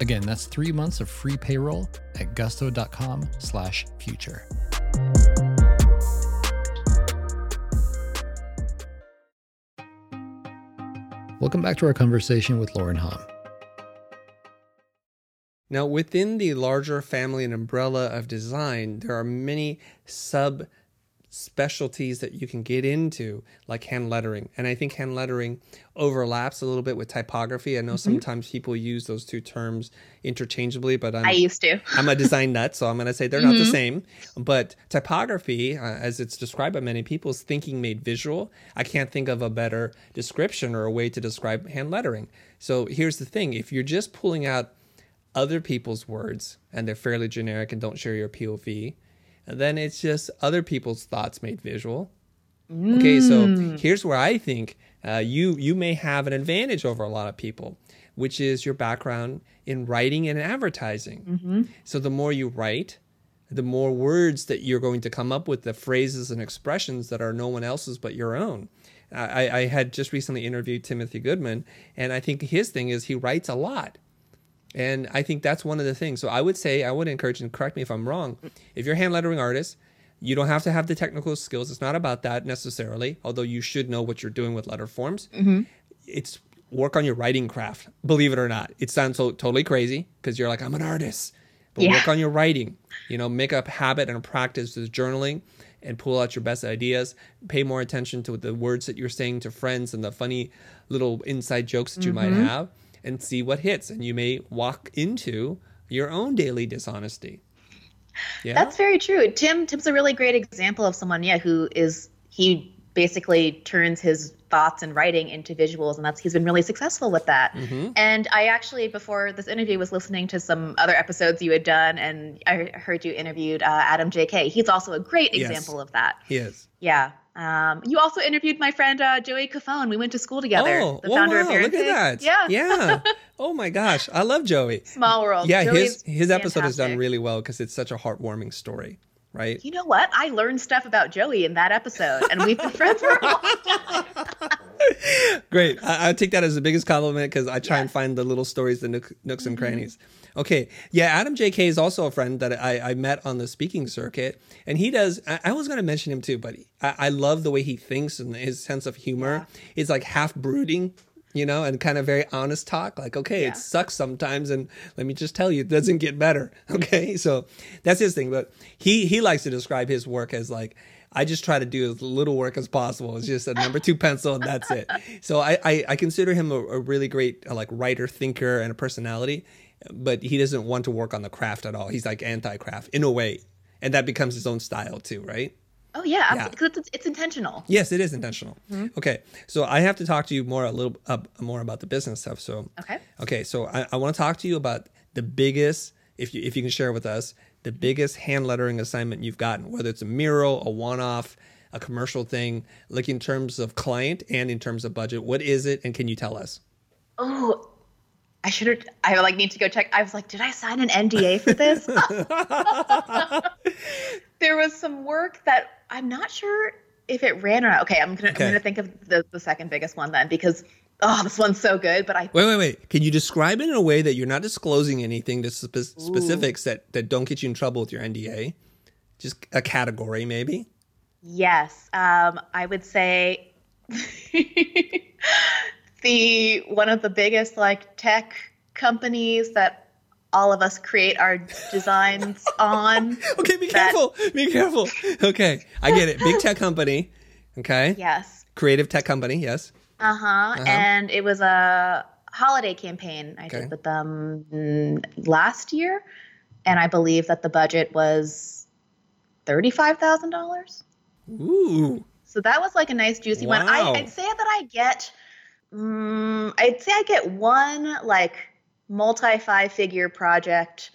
B: Again, that's three months of free payroll at gusto.com slash futur. Welcome back to our conversation with Lauren Hom.
C: Now, within the larger family and umbrella of design, there are many sub specialties that you can get into, like hand lettering. And I think hand lettering overlaps a little bit with typography. I know sometimes people use those two terms interchangeably, but I'm,
A: I used to.
C: I'm a design nut, so I'm going to say they're not the same. But typography, uh, as it's described by many people, is thinking made visual. I can't think of a better description or a way to describe hand lettering. So here's the thing if you're just pulling out other people's words and they're fairly generic and don't share your POV, then it's just other people's thoughts made visual. Okay, so here's where I think uh, you you may have an advantage over a lot of people, which is your background in writing and advertising. So the more you write, the more words that you're going to come up with, the phrases and expressions that are no one else's but your own. I, I had just recently interviewed Timothy Goodman, and I think his thing is he writes a lot. And I think that's one of the things. So I would say, I would encourage, and correct me if I'm wrong, if you're a hand lettering artist, you don't have to have the technical skills. It's not about that necessarily, although you should know what you're doing with letter forms. Mm-hmm. It's work on your writing craft, believe it or not. It sounds so totally crazy because you're like, I'm an artist. But
A: Yeah.
C: work on your writing. You know, make a habit and a practice of journaling and pull out your best ideas. Pay more attention to the words that you're saying to friends and the funny little inside jokes that you might mm-hmm. have and see what hits. And you may walk into your own daily dishonesty. Yeah.
A: That's very true. Tim Tim's a really great example of someone, yeah, who is he basically turns his thoughts and writing into visuals, and that's he's been really successful with that.
C: Mhm.
A: And I actually, before this interview, was listening to some other episodes you had done, and I heard you interviewed uh, Adam J.K. He's also a great
C: Yes.
A: example of that.
C: He is.
A: Yeah. Um, you also interviewed my friend uh, Joey Cofone. We went to school together.
C: Oh,
A: the
C: wow,
A: founder of
C: wow, look at that.
A: Yeah.
C: Yeah. oh my gosh. I love Joey.
A: Small world.
C: Yeah,
A: Joey's
C: his his episode is done really well because it's such a heartwarming story, right?
A: You know what? I learned stuff about Joey in that episode, and we've been friends for a long time.
C: Great. I, I take that as the biggest compliment because I try and find the little stories, the nook, nooks and crannies. Okay. Yeah, Adam J.K. is also a friend that I, I met on the speaking circuit. And he does, I, I was going to mention him too, but I, I love the way he thinks and his sense of humor is like half brooding you know, and kind of very honest talk. Like, okay,
A: Yeah.
C: it sucks sometimes, and let me just tell you, it doesn't get better. Okay, so that's his thing. But he he likes to describe his work as like. I just try to do as little work as possible. It's just a number two pencil and that's it. So I, I, I consider him a, a really great uh, like writer, thinker, and a personality, but he doesn't want to work on the craft at all. He's like anti-craft in a way, and that becomes his own style too, right?
A: Oh yeah, absolutely. 'cause it's, it's intentional.
C: Yes, it is intentional. Okay, so I have to talk to you more a little uh, more about the business stuff. So
A: Okay.
C: okay, so I, I want to talk to you about the biggest, if you if you can share with us, the biggest hand lettering assignment you've gotten, whether it's a mural, a one off, a commercial thing, like in terms of client and in terms of budget. What is it, and can you tell us?
A: Oh, I should have. I like need to go check. I was like, did I sign an NDA for this? there was some work that I'm not sure if it ran or not. Okay, I'm gonna
C: Okay.
A: I'm gonna think of the, the second biggest one then because oh, this one's so good. But I
C: Wait, wait, wait. Can you describe it in a way that you're not disclosing anything, to spe- specifics that that don't get you in trouble with your NDA? Just a category, maybe.
A: yes, um, I would say the one of the biggest like tech companies that all of us create our designs on.
C: Okay, be
A: That-
C: careful. Be careful. Okay, I get it. Big tech company. Okay.
A: Yes.
C: Creative tech company. Yes.
A: Uh-huh. And it was a holiday campaign I
C: Okay.
A: did with them last year, and I believe that the budget was thirty-five thousand dollars.
C: Ooh.
A: So that was like a nice juicy one. I, I'd say that I get, um, I'd say I get one like multi five figure project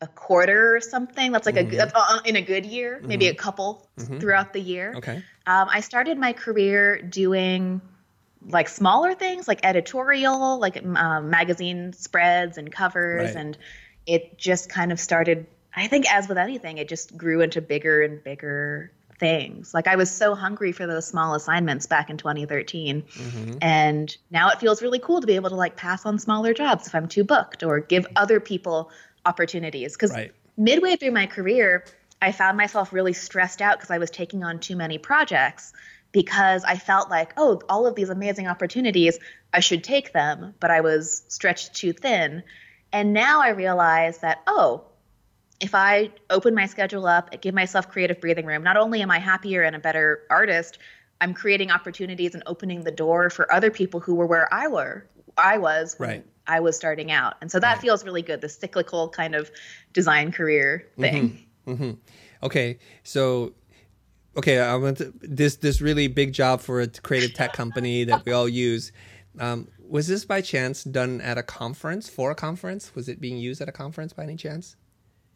A: a quarter or something. That's like a
C: Mhm.
A: that's uh, in a good year, maybe a couple
C: Mhm.
A: throughout the year.
C: Okay.
A: Um, I started my career doing like smaller things like editorial, like um, magazine spreads and covers,
C: Right.
A: and it just kind of started. I think, as with anything, it just grew into bigger and bigger things. Like I was so hungry for those small assignments back in 2013,
C: hmm
A: and now it feels really cool to be able to like pass on smaller jobs if I'm too booked or give other people opportunities. Because
C: Right.
A: midway through my career, I found myself really stressed out because I was taking on too many projects because I felt like, oh, all of these amazing opportunities, I should take them, but I was stretched too thin. And now I realize that, oh, if I open my schedule up, give myself creative breathing room, not only am I happier and a better artist, I'm creating opportunities and opening the door for other people who were where I were, I was when
C: Right.
A: I was starting out. And so that
C: Right.
A: feels really good, the cyclical kind of design career thing.
C: hmm Okay. So, okay, I went to this this really big job for a creative tech company that we all use. Um, was this by chance done at a conference for a conference? Was it being used at a conference by any chance?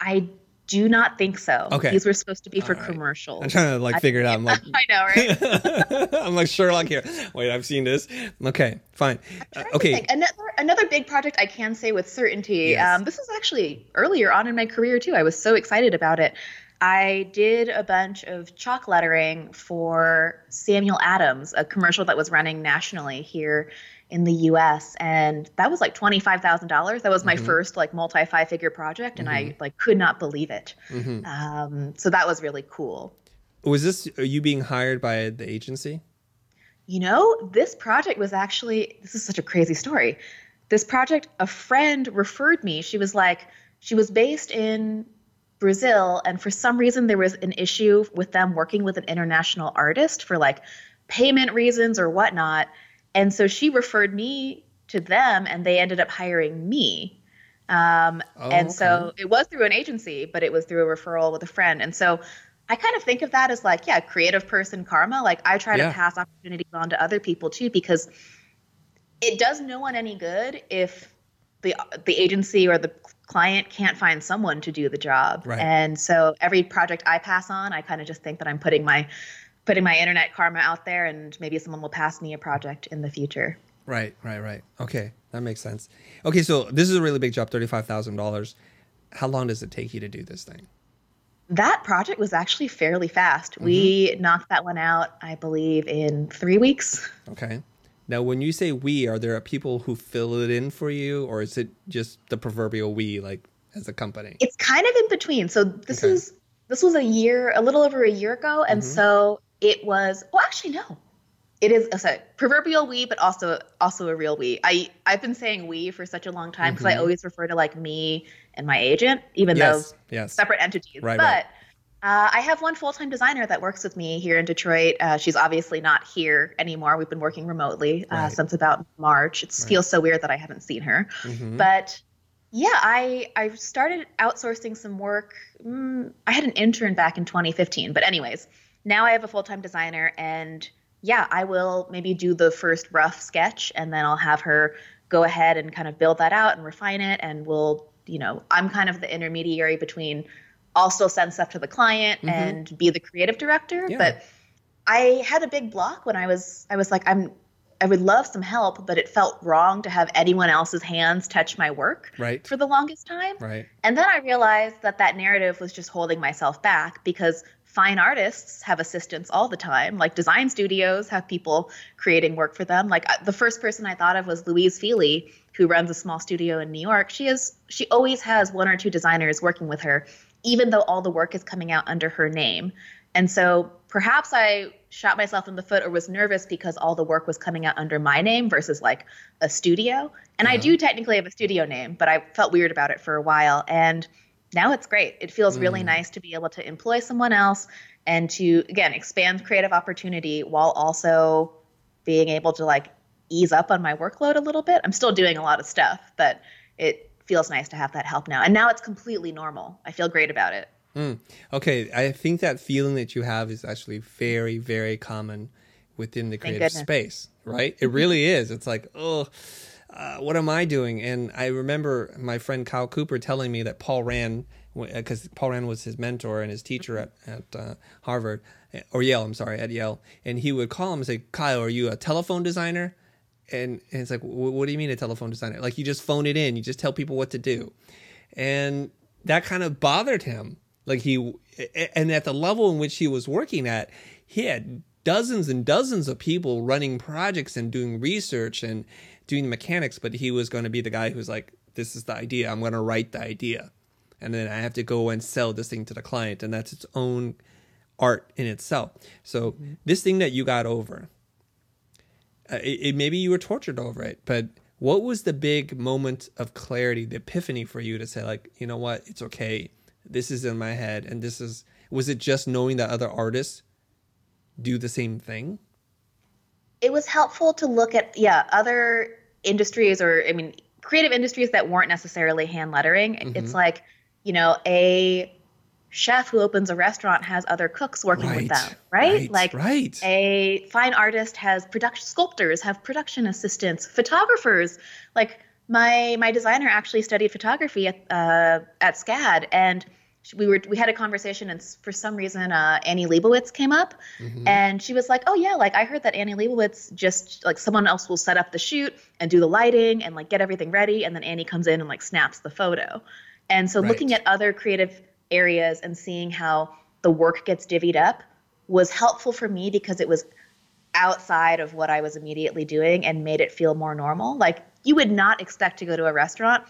A: I do not think so.
C: Okay.
A: These were supposed to be for
C: right.
A: commercials.
C: I'm trying to like figure it out. I'm like,
A: I know, right?
C: I'm like Sherlock here. Wait, I've seen this. Okay, fine. Uh, okay.
A: Another another big project I can say with certainty.
C: Yes.
A: Um, this was actually earlier on in my career too. I was so excited about it. I did a bunch of chalk lettering for Samuel Adams, a commercial that was running nationally here in the U.S. and that was like twenty five thousand dollars. That was my
C: Mhm.
A: first like multi five figure project, and I
C: Mm-hmm.
A: like could not believe it.
C: hmm
A: Um, so that was really cool.
C: was this are you being hired by the agency?
A: You know, this project was actually, this is such a crazy story. This project, a friend referred me. She was like, she was based in Brazil, and for some reason, there was an issue with them working with an international artist for like payment reasons or whatnot. And so she referred me to them, and they ended up hiring me. Um,
C: Oh,
A: and so it was through an agency, but it was through a referral with a friend. And so I kind of think of that as like, yeah, creative person karma. Like I try
C: Yeah.
A: to pass opportunities on to other people too, because it does no one any good if the the agency or the client can't find someone to do the job.
C: Right.
A: And so every project I pass on, I kind of just think that I'm putting my putting my internet karma out there, and maybe someone will pass me a project in the future.
C: Right, right, right. Okay, that makes sense. Okay, so this is a really big job, thirty-five thousand dollars. How long does it take you to do this thing?
A: That project was actually fairly fast.
C: Mm-hmm.
A: We knocked that one out, I believe, in three weeks.
C: Okay. Now, when you say we, are there people who fill it in for you, or is it just the proverbial we, like as a company?
A: It's kind of in between. So this
C: Okay.
A: is this was a year, a little over a year ago, and
C: Mhm.
A: so it was. Well, actually, no, it is a proverbial we, but also also a real we. I I've been saying we for such a long time because mm-hmm. I always refer to like me and my agent, even yes, though yes. separate entities. Right, but right. Uh, I have one full time designer that works with me here in Detroit. Uh, she's obviously not here anymore. We've been working remotely uh, right. since about March. It feels so weird that I haven't seen her. Mm-hmm. But yeah, I I started outsourcing some work. Mm, I had an intern back in 2015, but anyways, now I have a full time designer, and yeah, I will maybe do the first rough sketch, and then I'll have her go ahead and kind of build that out and refine it, and we'll you know I'm kind of the intermediary between also send stuff to the client mm-hmm. and be the creative director, yeah. but. I had a big block when I was I was like I'm I would love some help, but it felt wrong to have anyone else's hands touch my work
C: right.
A: for the longest time.
C: Right.
A: And then I realized that that narrative was just holding myself back because fine artists have assistants all the time. Like design studios have people creating work for them. Like the first person I thought of was Louise Fili, who runs a small studio in New York. She is she always has one or two designers working with her, even though all the work is coming out under her name. And so perhaps I shot myself in the foot or was nervous because all the work was coming out under my name versus like a studio. And uh-huh. I do technically have a studio name, but I felt weird about it for a while. And now it's great. It feels mm. really nice to be able to employ someone else and to, again, expand creative opportunity while also being able to like ease up on my workload a little bit. I'm still doing a lot of stuff, but it feels nice to have that help now. And now it's completely normal. I feel great about it.
C: Mm. Okay, I think that feeling that you have is actually very, very common within the creative space, right? It really is. It's like, oh, uh, what am I doing? And I remember my friend Kyle Cooper telling me that Paul Rand, because Paul Rand was his mentor and his teacher at, at uh, Harvard, or Yale, I'm sorry, at Yale. And he would call him and say, Kyle, are you a telephone designer? And, and it's like, what do you mean a telephone designer? Like you just phone it in, you just tell people what to do. And that kind of bothered him like he, and at the level in which he was working at, he had dozens and dozens of people running projects and doing research and doing the mechanics, but he was going to be the guy who's like, this is the idea. I'm going to write the idea. And then I have to go and sell this thing to the client. And that's its own art in itself. So mm-hmm. this thing that you got over, uh, it, it, maybe you were tortured over it, but what was the big moment of clarity, the epiphany for you to say like, you know what, it's okay this is in my head and this is was it just knowing that other artists do the same thing
A: it was helpful to look at yeah other industries or i mean creative industries that weren't necessarily hand lettering mm-hmm. it's like you know a chef who opens a restaurant has other cooks working right, with them right?
C: right
A: like
C: right.
A: a fine artist has production sculptors have production assistants photographers like my my designer actually studied photography at uh, at SCAD, and we were we had a conversation, and for some reason uh, Annie Leibovitz came up, mm-hmm. and she was like, "Oh yeah, like I heard that Annie Leibovitz just like someone else will set up the shoot and do the lighting and like get everything ready, and then Annie comes in and like snaps the photo." And so right. looking at other creative areas and seeing how the work gets divvied up was helpful for me because it was outside of what I was immediately doing and made it feel more normal. Like you would not expect to go to a restaurant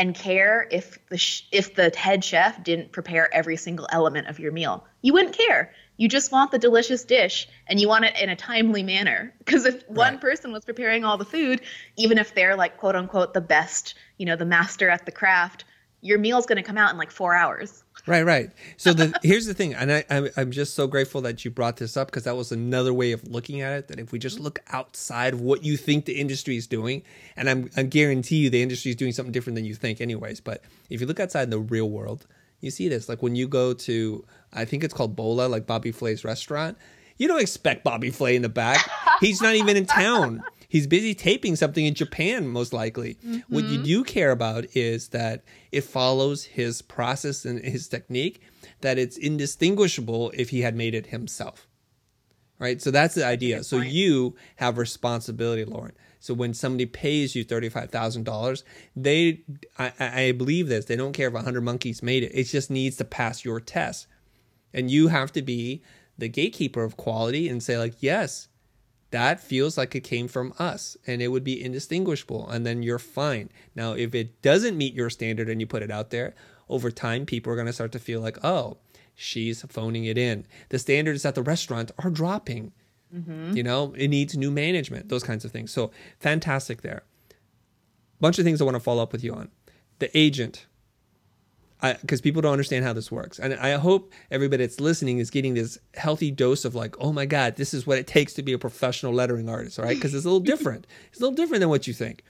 A: and care if the sh- if the head chef didn't prepare every single element of your meal. You wouldn't care. You just want the delicious dish and you want it in a timely manner. Because if right. one person was preparing all the food, even if they're like quote unquote the best, you know, the master at the craft, your meal's going to come out in like four hours.
C: Right, right. So the here's the thing, and I, I'm just so grateful that you brought this up because that was another way of looking at it. That if we just look outside of what you think the industry is doing, and I'm I guarantee you the industry is doing something different than you think, anyways. But if you look outside in the real world, you see this. Like when you go to, I think it's called Bolo, like Bobby Flay's restaurant. You don't expect Bobby Flay in the back. He's not even in town. He's busy taping something in Japan, most likely. Mm-hmm. What you mm-hmm. do care about is that it follows his process and his technique, that it's indistinguishable if he had made it himself. Right? So that's the idea. So you have responsibility, Lauren. So when somebody pays you $35,000, they, I, I believe this, they don't care if 100 monkeys made it. It just needs to pass your test. And you have to be the gatekeeper of quality and say, like, yes, that feels like it came from us and it would be indistinguishable and then you're fine now if it doesn't meet your standard and you put it out there over time people are going to start to feel like oh she's phoning it in the standards at the restaurant are dropping Mm-hmm. You know, it needs new management, those kinds of things. So fantastic there. Bunch of things I want to follow up with you on. The agent, because people don't understand how this works. And I hope everybody that's listening is getting this healthy dose of like, oh my God, this is what it takes to be a professional lettering artist, right? Because it's a little different. It's a little different than what you think.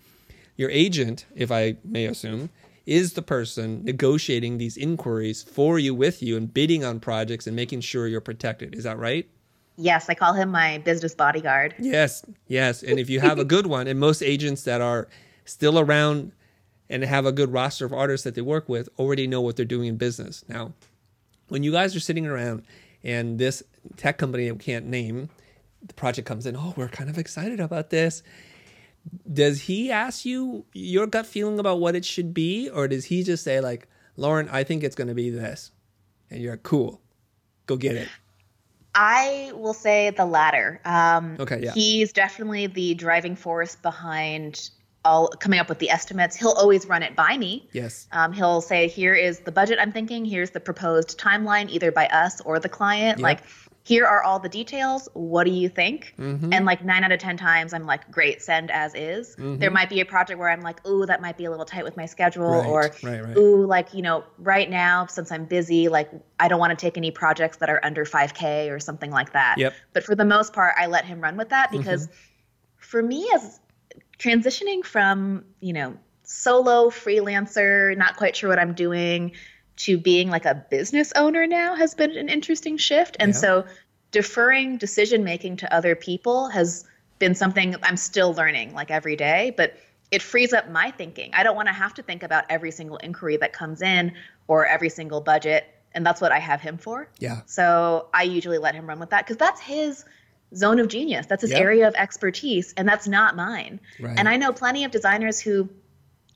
C: Your agent, if I may assume, is the person negotiating these inquiries for you, with you, and bidding on projects and making sure you're protected. Is that right?
A: Yes, I call him my business bodyguard.
C: Yes, yes. And if you have a good one, and most agents that are still around and have a good roster of artists that they work with already know what they're doing in business. Now, when you guys are sitting around and this tech company we can't name, the project comes in, oh, we're kind of excited about this. Does he ask you your gut feeling about what it should be? Or does he just say, like, Lauren, I think it's going to be this? And you're like, cool, go get it.
A: I will say the latter. Um,
C: okay, yeah.
A: He's definitely the driving force behind all coming up with the estimates. He'll always run it by me.
C: Yes.
A: Um, he'll say, "Here is the budget I'm thinking. Here's the proposed timeline, either by us or the client. Yep. Like, here are all the details. What do you think?" Mm-hmm. And like nine out of ten times, I'm like, "Great, send as is." Mm-hmm. There might be a project where I'm like, "Ooh, that might be a little tight with my schedule,"
C: right,
A: or
C: right, right.
A: "Ooh, like you know, right now since I'm busy, like I don't want to take any projects that are under 5K or something like that."
C: Yep.
A: But for the most part, I let him run with that because. Mm-hmm. For me, as transitioning from, you know, solo freelancer, not quite sure what I'm doing, to being like a business owner now has been an interesting shift. And yeah. so deferring decision making to other people has been something I'm still learning like every day, but it frees up my thinking. I don't want to have to think about every single inquiry that comes in or every single budget. And that's what I have him for.
C: Yeah.
A: So I usually let him run with that because that's his zone of genius. That's his yep. area of expertise, and that's not mine.
C: Right.
A: And I know plenty of designers who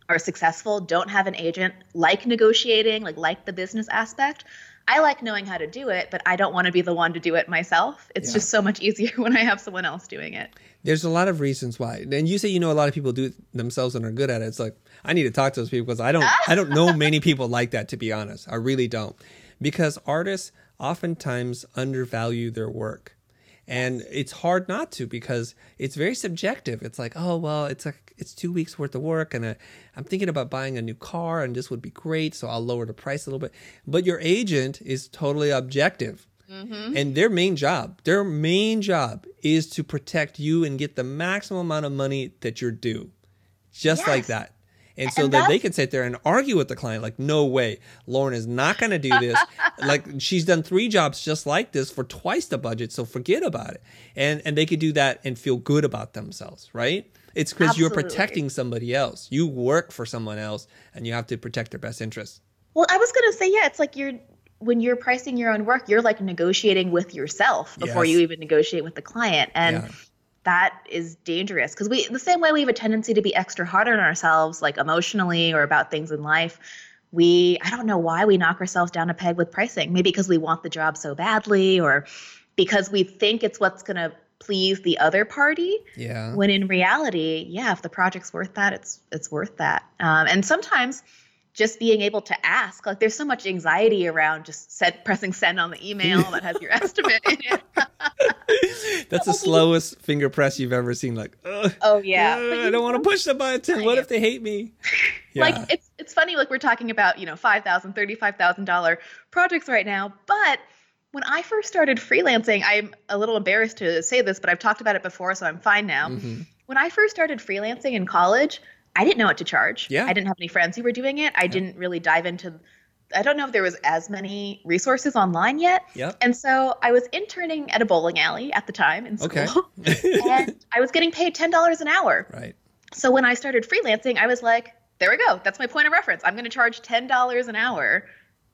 A: are successful, don't have an agent, like negotiating, like like the business aspect. I like knowing how to do it, but I don't want to be the one to do it myself. It's yeah. just so much easier when I have someone else doing it.
C: There's a lot of reasons why. And you say you know a lot of people do it themselves and are good at it. It's like I need to talk to those people because I don't I don't know many people like that to be honest. I really don't. Because artists oftentimes undervalue their work and it's hard not to because it's very subjective. It's like oh well it's like it's two weeks worth of work and I, i'm thinking about buying a new car and this would be great so i'll lower the price a little bit. But your agent is totally objective. Mm-hmm. and their main job their main job is to protect you and get the maximum amount of money that you're due. Just yes. like that and so and that they can sit there and argue with the client, like, no way, Lauren is not going to do this. like she's done three jobs just like this for twice the budget, so forget about it. And and they could do that and feel good about themselves, right? It's because you're protecting somebody else. You work for someone else, and you have to protect their best interests.
A: Well, I was going to say, yeah, it's like you're when you're pricing your own work, you're like negotiating with yourself before yes. you even negotiate with the client, and. Yeah that is dangerous. Because we the same way we have a tendency to be extra hard on ourselves like emotionally or about things in life we i don't know why we knock ourselves down a peg with pricing. Maybe because we want the job so badly or because we think it's what's going to please the other party.
C: Yeah.
A: When in reality yeah if the project's worth that it's it's worth that. Um, and sometimes just being able to ask like there's so much anxiety around just set, pressing send on the email that has your estimate in it
C: that's the slowest finger press you've ever seen like
A: oh yeah
C: i don't want to push the button what if they hate me
A: yeah. like it's it's funny like we're talking about you know five thousand thirty five thousand dollar projects right now but when I first started freelancing, I'm a little embarrassed to say this, but I've talked about it before, so I'm fine now. Mm-hmm. When I first started freelancing in college, I didn't know what to charge.
C: Yeah.
A: I didn't have any friends who were doing it. I yeah. didn't really dive into I don't know if there was as many resources online yet.
C: Yep.
A: And so I was interning at a bowling alley at the time in school. Okay. and I was getting paid $10 an hour.
C: Right.
A: So when I started freelancing, I was like, there we go. That's my point of reference. I'm going to charge $10 an hour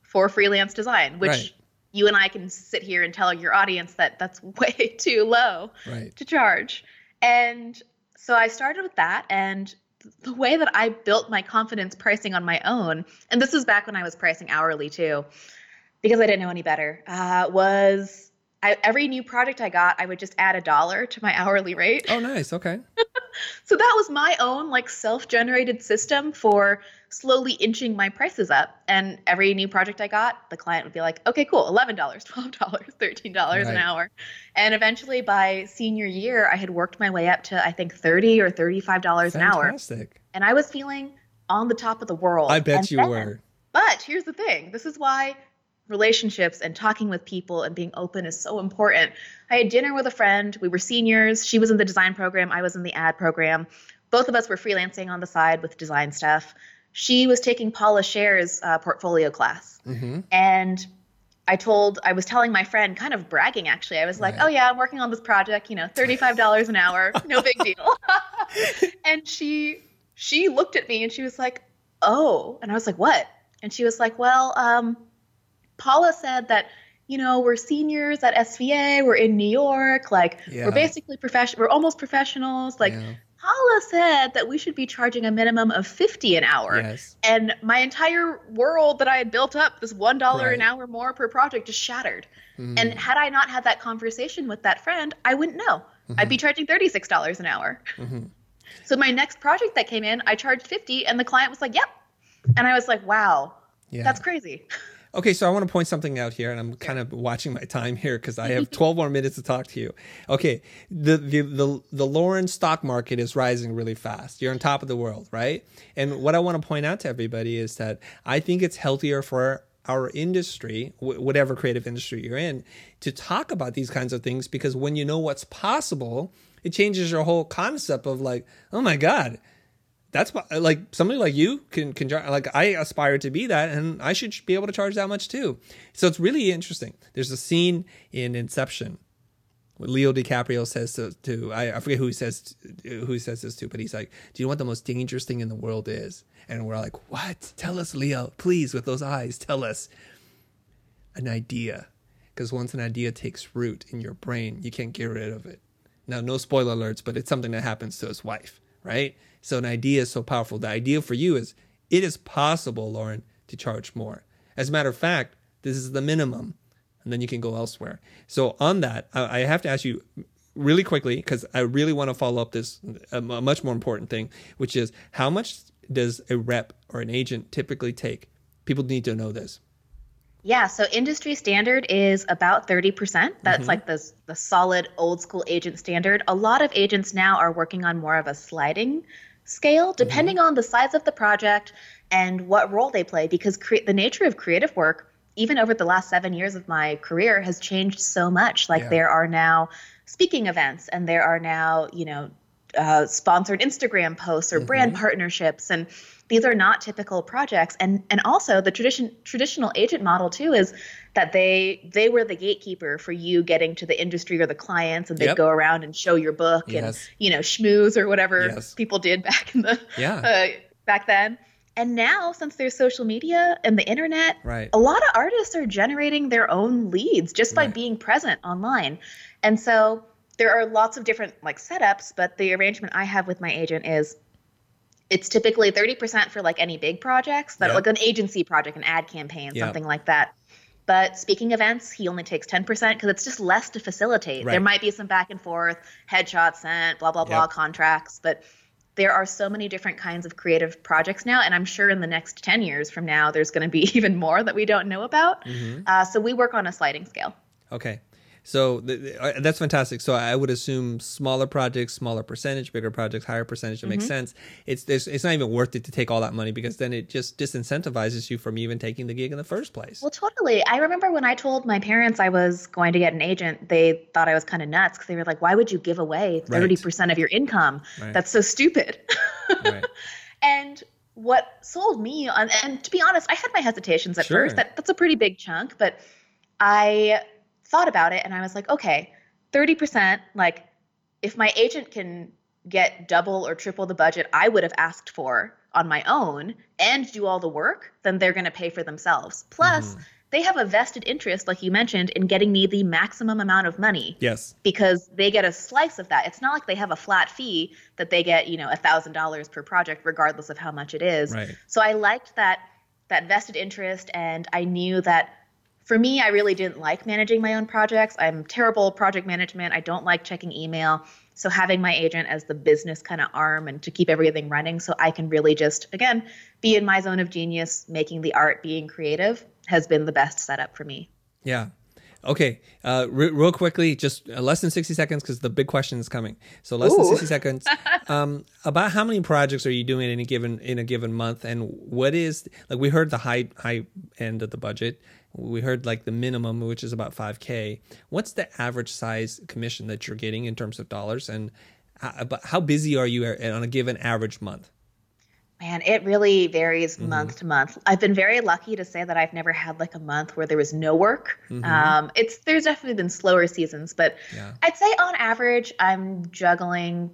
A: for freelance design, which right. you and I can sit here and tell your audience that that's way too low
C: right.
A: to charge. And so I started with that and the way that I built my confidence pricing on my own, and this was back when I was pricing hourly too, because I didn't know any better, uh, was I, every new project I got, I would just add a dollar to my hourly rate.
C: Oh, nice. Okay.
A: so that was my own like self-generated system for slowly inching my prices up. And every new project I got, the client would be like, "Okay, cool, eleven dollars, twelve dollars, thirteen dollars right. an hour." And eventually, by senior year, I had worked my way up to I think 30 or thirty-five dollars an hour.
C: Fantastic.
A: And I was feeling on the top of the world.
C: I bet
A: and
C: you
A: then,
C: were.
A: But here's the thing: this is why relationships and talking with people and being open is so important. I had dinner with a friend. We were seniors. She was in the design program, I was in the ad program. Both of us were freelancing on the side with design stuff. She was taking Paula Scher's uh, portfolio class. Mm-hmm. And I told, I was telling my friend, kind of bragging actually. I was like, right. oh yeah, I'm working on this project, you know, $35 an hour, no big deal. and she, she looked at me and she was like, oh. And I was like, what? And she was like, well, um, Paula said that, you know, we're seniors at SVA, we're in New York, like yeah. we're basically professional, we're almost professionals. Like yeah. Paula said that we should be charging a minimum of 50 an hour.
C: Yes.
A: And my entire world that I had built up, this $1 right. an hour more per project, just shattered. Mm. And had I not had that conversation with that friend, I wouldn't know. Mm-hmm. I'd be charging $36 an hour. Mm-hmm. So my next project that came in, I charged 50 and the client was like, "Yep." And I was like, "Wow. Yeah. That's crazy."
C: Okay, so I want to point something out here, and I'm kind of watching my time here because I have 12 more minutes to talk to you. Okay, the, the the the Lauren stock market is rising really fast. You're on top of the world, right? And what I want to point out to everybody is that I think it's healthier for our industry, whatever creative industry you're in, to talk about these kinds of things because when you know what's possible, it changes your whole concept of like, oh my god, that's like somebody like you can can like I aspire to be that, and I should be able to charge that much too. So it's really interesting. There's a scene in Inception. Where Leo DiCaprio says to, to I, I, forget who he says who he says this to, but he's like, "Do you know what the most dangerous thing in the world is?" And we're like, "What? Tell us, Leo, please, with those eyes, tell us." An idea, because once an idea takes root in your brain, you can't get rid of it. Now, no spoiler alerts, but it's something that happens to his wife, right? So an idea is so powerful. The idea for you is it is possible, Lauren, to charge more. As a matter of fact, this is the minimum, and then you can go elsewhere. So on that, I have to ask you really quickly because I really want to follow up this a much more important thing, which is how much does a rep or an agent typically take? People need to know this.
A: Yeah, so industry standard is about 30%. That's mm-hmm. like the the solid old school agent standard. A lot of agents now are working on more of a sliding scale depending mm-hmm. on the size of the project and what role they play because cre- the nature of creative work even over the last 7 years of my career has changed so much like yeah. there are now speaking events and there are now you know uh, sponsored Instagram posts or mm-hmm. brand partnerships and these are not typical projects and and also the tradition traditional agent model too is that they they were the gatekeeper for you getting to the industry or the clients and they'd yep. go around and show your book yes. and you know schmooze or whatever yes. people did back in the
C: yeah
A: uh, back then and now since there's social media and the internet
C: right.
A: a lot of artists are generating their own leads just by right. being present online and so there are lots of different like setups but the arrangement i have with my agent is it's typically 30% for like any big projects that yep. like an agency project an ad campaign yep. something like that but speaking events he only takes 10% because it's just less to facilitate right. there might be some back and forth headshots sent blah blah blah yep. contracts but there are so many different kinds of creative projects now and i'm sure in the next 10 years from now there's going to be even more that we don't know about mm-hmm. uh, so we work on a sliding scale
C: okay so uh, that's fantastic. So I would assume smaller projects, smaller percentage, bigger projects, higher percentage. It mm-hmm. makes sense. It's it's not even worth it to take all that money because then it just disincentivizes you from even taking the gig in the first place.
A: Well, totally. I remember when I told my parents I was going to get an agent, they thought I was kind of nuts because they were like, "Why would you give away thirty right. percent of your income? Right. That's so stupid." right. And what sold me on, and to be honest, I had my hesitations at sure. first. That that's a pretty big chunk, but I thought about it and I was like, okay, 30%, like if my agent can get double or triple the budget I would have asked for on my own and do all the work, then they're going to pay for themselves. Plus, mm-hmm. they have a vested interest, like you mentioned, in getting me the maximum amount of money.
C: Yes.
A: Because they get a slice of that. It's not like they have a flat fee that they get, you know, a thousand dollars per project, regardless of how much it is.
C: Right.
A: So I liked that that vested interest and I knew that for me, I really didn't like managing my own projects. I'm terrible at project management. I don't like checking email. So having my agent as the business kind of arm and to keep everything running so I can really just again be in my zone of genius, making the art, being creative has been the best setup for me.
C: Yeah. Okay, uh, re- real quickly, just uh, less than 60 seconds because the big question is coming. So less Ooh. than 60 seconds. Um, about how many projects are you doing in a given in a given month, and what is like we heard the high high end of the budget. We heard like the minimum, which is about 5k. What's the average size commission that you're getting in terms of dollars, and how, how busy are you on a given average month?
A: Man, it really varies mm-hmm. month to month. I've been very lucky to say that I've never had like a month where there was no work. Mm-hmm. Um, it's there's definitely been slower seasons, but yeah. I'd say on average I'm juggling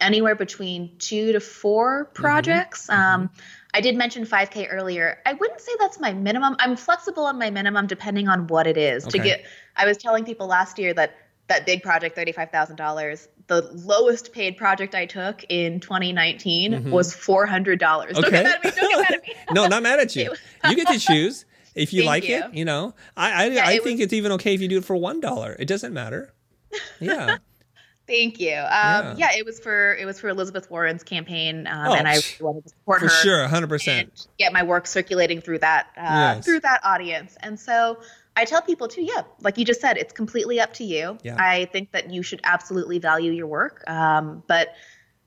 A: anywhere between two to four mm-hmm. projects. Mm-hmm. Um, I did mention 5K earlier. I wouldn't say that's my minimum. I'm flexible on my minimum depending on what it is. Okay. To get, I was telling people last year that that big project, thirty-five thousand dollars. The lowest paid project I took in 2019 mm-hmm. was four hundred dollars. Okay. Don't get mad at me. Don't get mad at me.
C: no, not mad at you. you get to choose if you like you. it. You know, I I, yeah, I it think was... it's even okay if you do it for one dollar. It doesn't matter. Yeah.
A: Thank you. Um, yeah. yeah. it was for it was for Elizabeth Warren's campaign, um, oh, and I wanted to support
C: for
A: her.
C: For sure, hundred percent.
A: Get my work circulating through that uh, yes. through that audience, and so I tell people too, yeah, like you just said, it's completely up to you. Yeah. I think that you should absolutely value your work. Um, but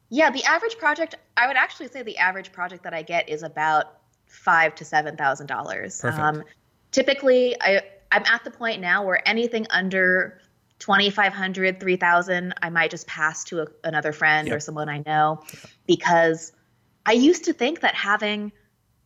A: yeah, the average project, I would actually say the average project that I get is about five to seven thousand dollars. Um, typically, I I'm at the point now where anything under 2500 3000 i might just pass to a, another friend yep. or someone i know because i used to think that having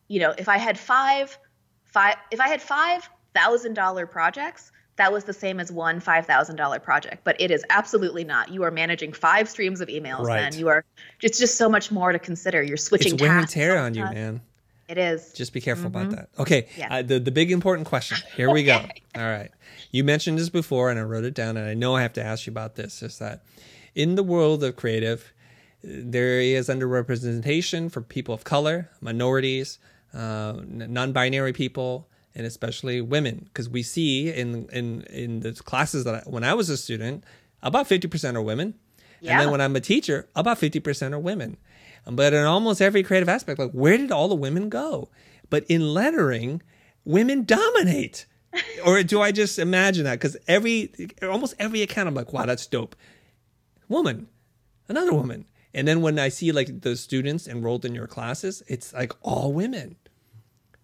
A: you know if i had five five if i had five thousand dollar projects, that was the same as one five thousand dollar project. But it is absolutely not. You are managing five streams of emails, right. and you are. It's just so much more to consider. You're switching.
C: It's wear and tear on you, man.
A: It is.
C: Just be careful mm-hmm. about that. Okay. Yeah. Uh, the the big important question. Here we go. All right. You mentioned this before, and I wrote it down, and I know I have to ask you about this. Is that in the world of creative, there is underrepresentation for people of color, minorities, uh, non-binary people, and especially women because we see in in in the classes that I, when I was a student about 50% are women yeah. and then when I'm a teacher about 50% are women but in almost every creative aspect like where did all the women go? But in lettering women dominate. Or do I just imagine that? Because every almost every account I'm like wow that's dope. Woman. Another woman. And then when I see like the students enrolled in your classes it's like all women.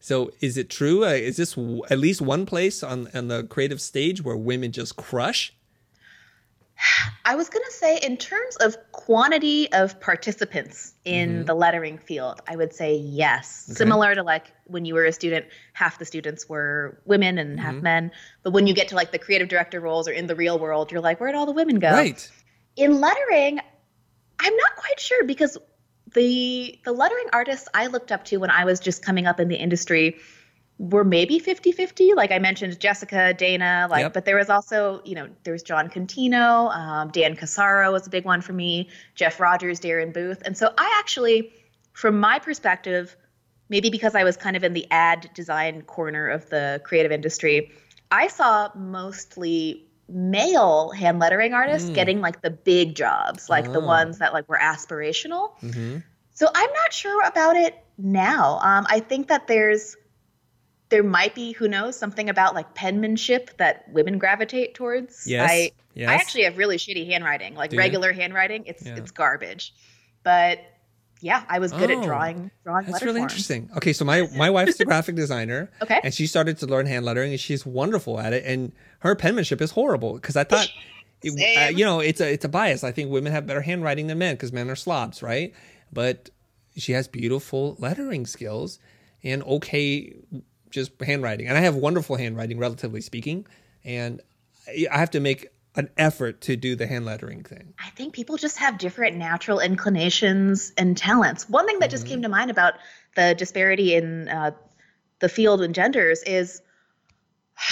C: So is it true? Uh, is this at least one place on, on the creative stage where women just crush?
A: I was going to say, in terms of quantity of participants in mm-hmm. the lettering field, I would say yes. Okay. Similar to like when you were a student, half the students were women and mm-hmm. half men. But when you get to like the creative director roles or in the real world, you're like, where'd all the women go?
C: Right.
A: In lettering, I'm not quite sure because the the lettering artists I looked up to when I was just coming up in the industry were maybe 50-50 like i mentioned jessica dana like yep. but there was also you know there was jon contino um, dan cassaro was a big one for me jeff rogers darren booth and so i actually from my perspective maybe because i was kind of in the ad design corner of the creative industry i saw mostly male hand lettering artists mm. getting like the big jobs, like oh. the ones that like were aspirational. Mm-hmm. So I'm not sure about it now. Um, I think that there's there might be who knows something about like penmanship that women gravitate towards.
C: Yes.
A: I
C: yes.
A: I actually have really shitty handwriting, like regular handwriting. It's yeah. it's garbage. But yeah, I was good oh, at drawing drawing.
C: That's really forms. interesting. Okay, so my my wife's a graphic designer.
A: Okay,
C: and she started to learn hand lettering, and she's wonderful at it. And her penmanship is horrible because I thought, it, uh, you know, it's a it's a bias. I think women have better handwriting than men because men are slobs, right? But she has beautiful lettering skills and okay, just handwriting. And I have wonderful handwriting, relatively speaking. And I have to make an effort to do the hand lettering thing?
A: I think people just have different natural inclinations and talents. One thing that mm-hmm. just came to mind about the disparity in uh, the field and genders is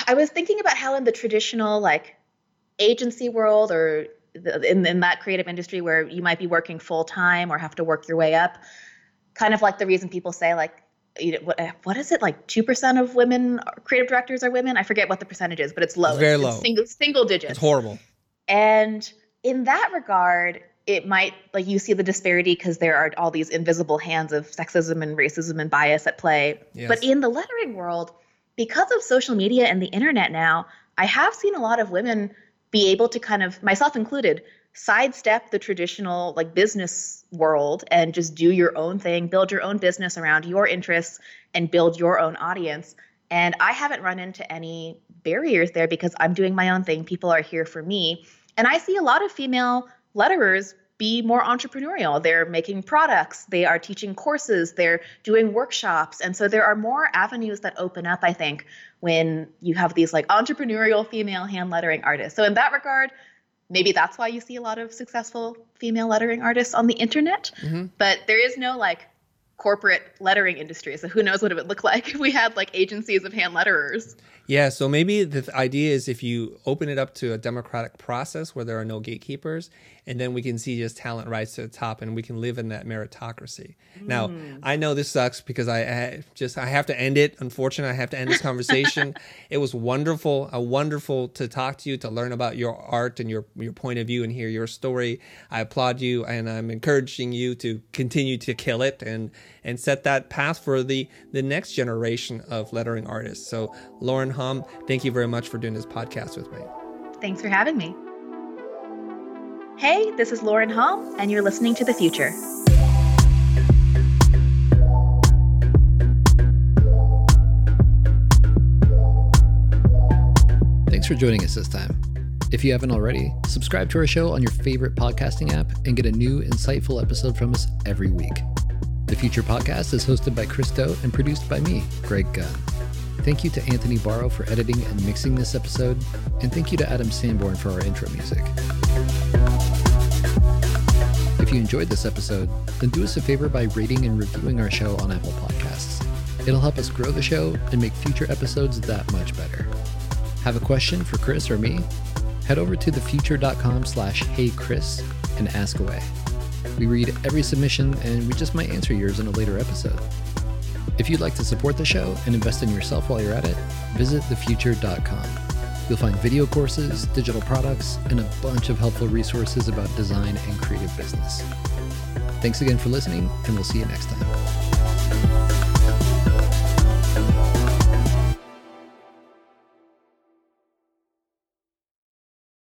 A: I was thinking about how in the traditional like agency world or the, in, in that creative industry where you might be working full time or have to work your way up, kind of like the reason people say like what, eh, what is it like 2% of women uh, creative directors are women? I forget what the percentage is but it's low.
C: It's very low.
A: it's single single digits.
C: It's horrible.
A: And in that regard it might like you see the disparity because there are all these invisible hands of sexism and racism and bias at play. Yes. but in the lettering world because of social media and the internet now i have seen a lot of women be able to kind of myself included sidestep the traditional like business world and just do your own thing, build your own business around your interests and build your own audience. And I haven't run into any barriers there because I'm doing my own thing. People are here for me. And I see a lot of female letterers be more entrepreneurial. They're making products, they are teaching courses, they're doing workshops. And so there are more avenues that open up, I think, when you have these like entrepreneurial female hand lettering artists. So in that regard, maybe that's why you see a lot of successful female lettering artists on the internet. Mm-hmm. But there is no like corporate lettering industry. So who knows what it would look like if we had like agencies of hand letterers.
C: Yeah, so maybe the idea is if you open it up to a democratic process where there are no gatekeepers, and then we can see just talent rise to the top, and we can live in that meritocracy. Mm. Now, I know this sucks because I, I, just I have to end it. Unfortunately, I have to end this conversation. it was wonderful, a wonderful to talk to you, to learn about your art and your your point of view, and hear your story. I applaud you, and I'm encouraging you to continue to kill it and and set that path for the the next generation of lettering artists. So, Lauren Hom, thank you very much for doing this podcast with me.
A: Thanks for having me. Hey, this is Lauren Hom, and you're listening to The Futur.
B: Thanks for joining us this time. If you haven't already, subscribe to our show on your favorite podcasting app and get a new, insightful episode from us every week. The Futur Podcast is hosted by Chris Do and produced by me, Greg Gunn. Thank you to Anthony Barrow for editing and mixing this episode, and thank you to Adam Sanborn for our intro music. If you enjoyed this episode, then do us a favor by rating and reviewing our show on Apple Podcasts. It'll help us grow the show and make future episodes that much better. Have a question for Chris or me? Head over to thefutur.com slash heychris and ask away. We read every submission and we just might answer yours in a later episode. If you'd like to support the show and invest in yourself while you're at it, visit thefutur.com. You'll find video courses, digital products, and a bunch of helpful resources about design and creative business. Thanks again for listening, and we'll see you next time.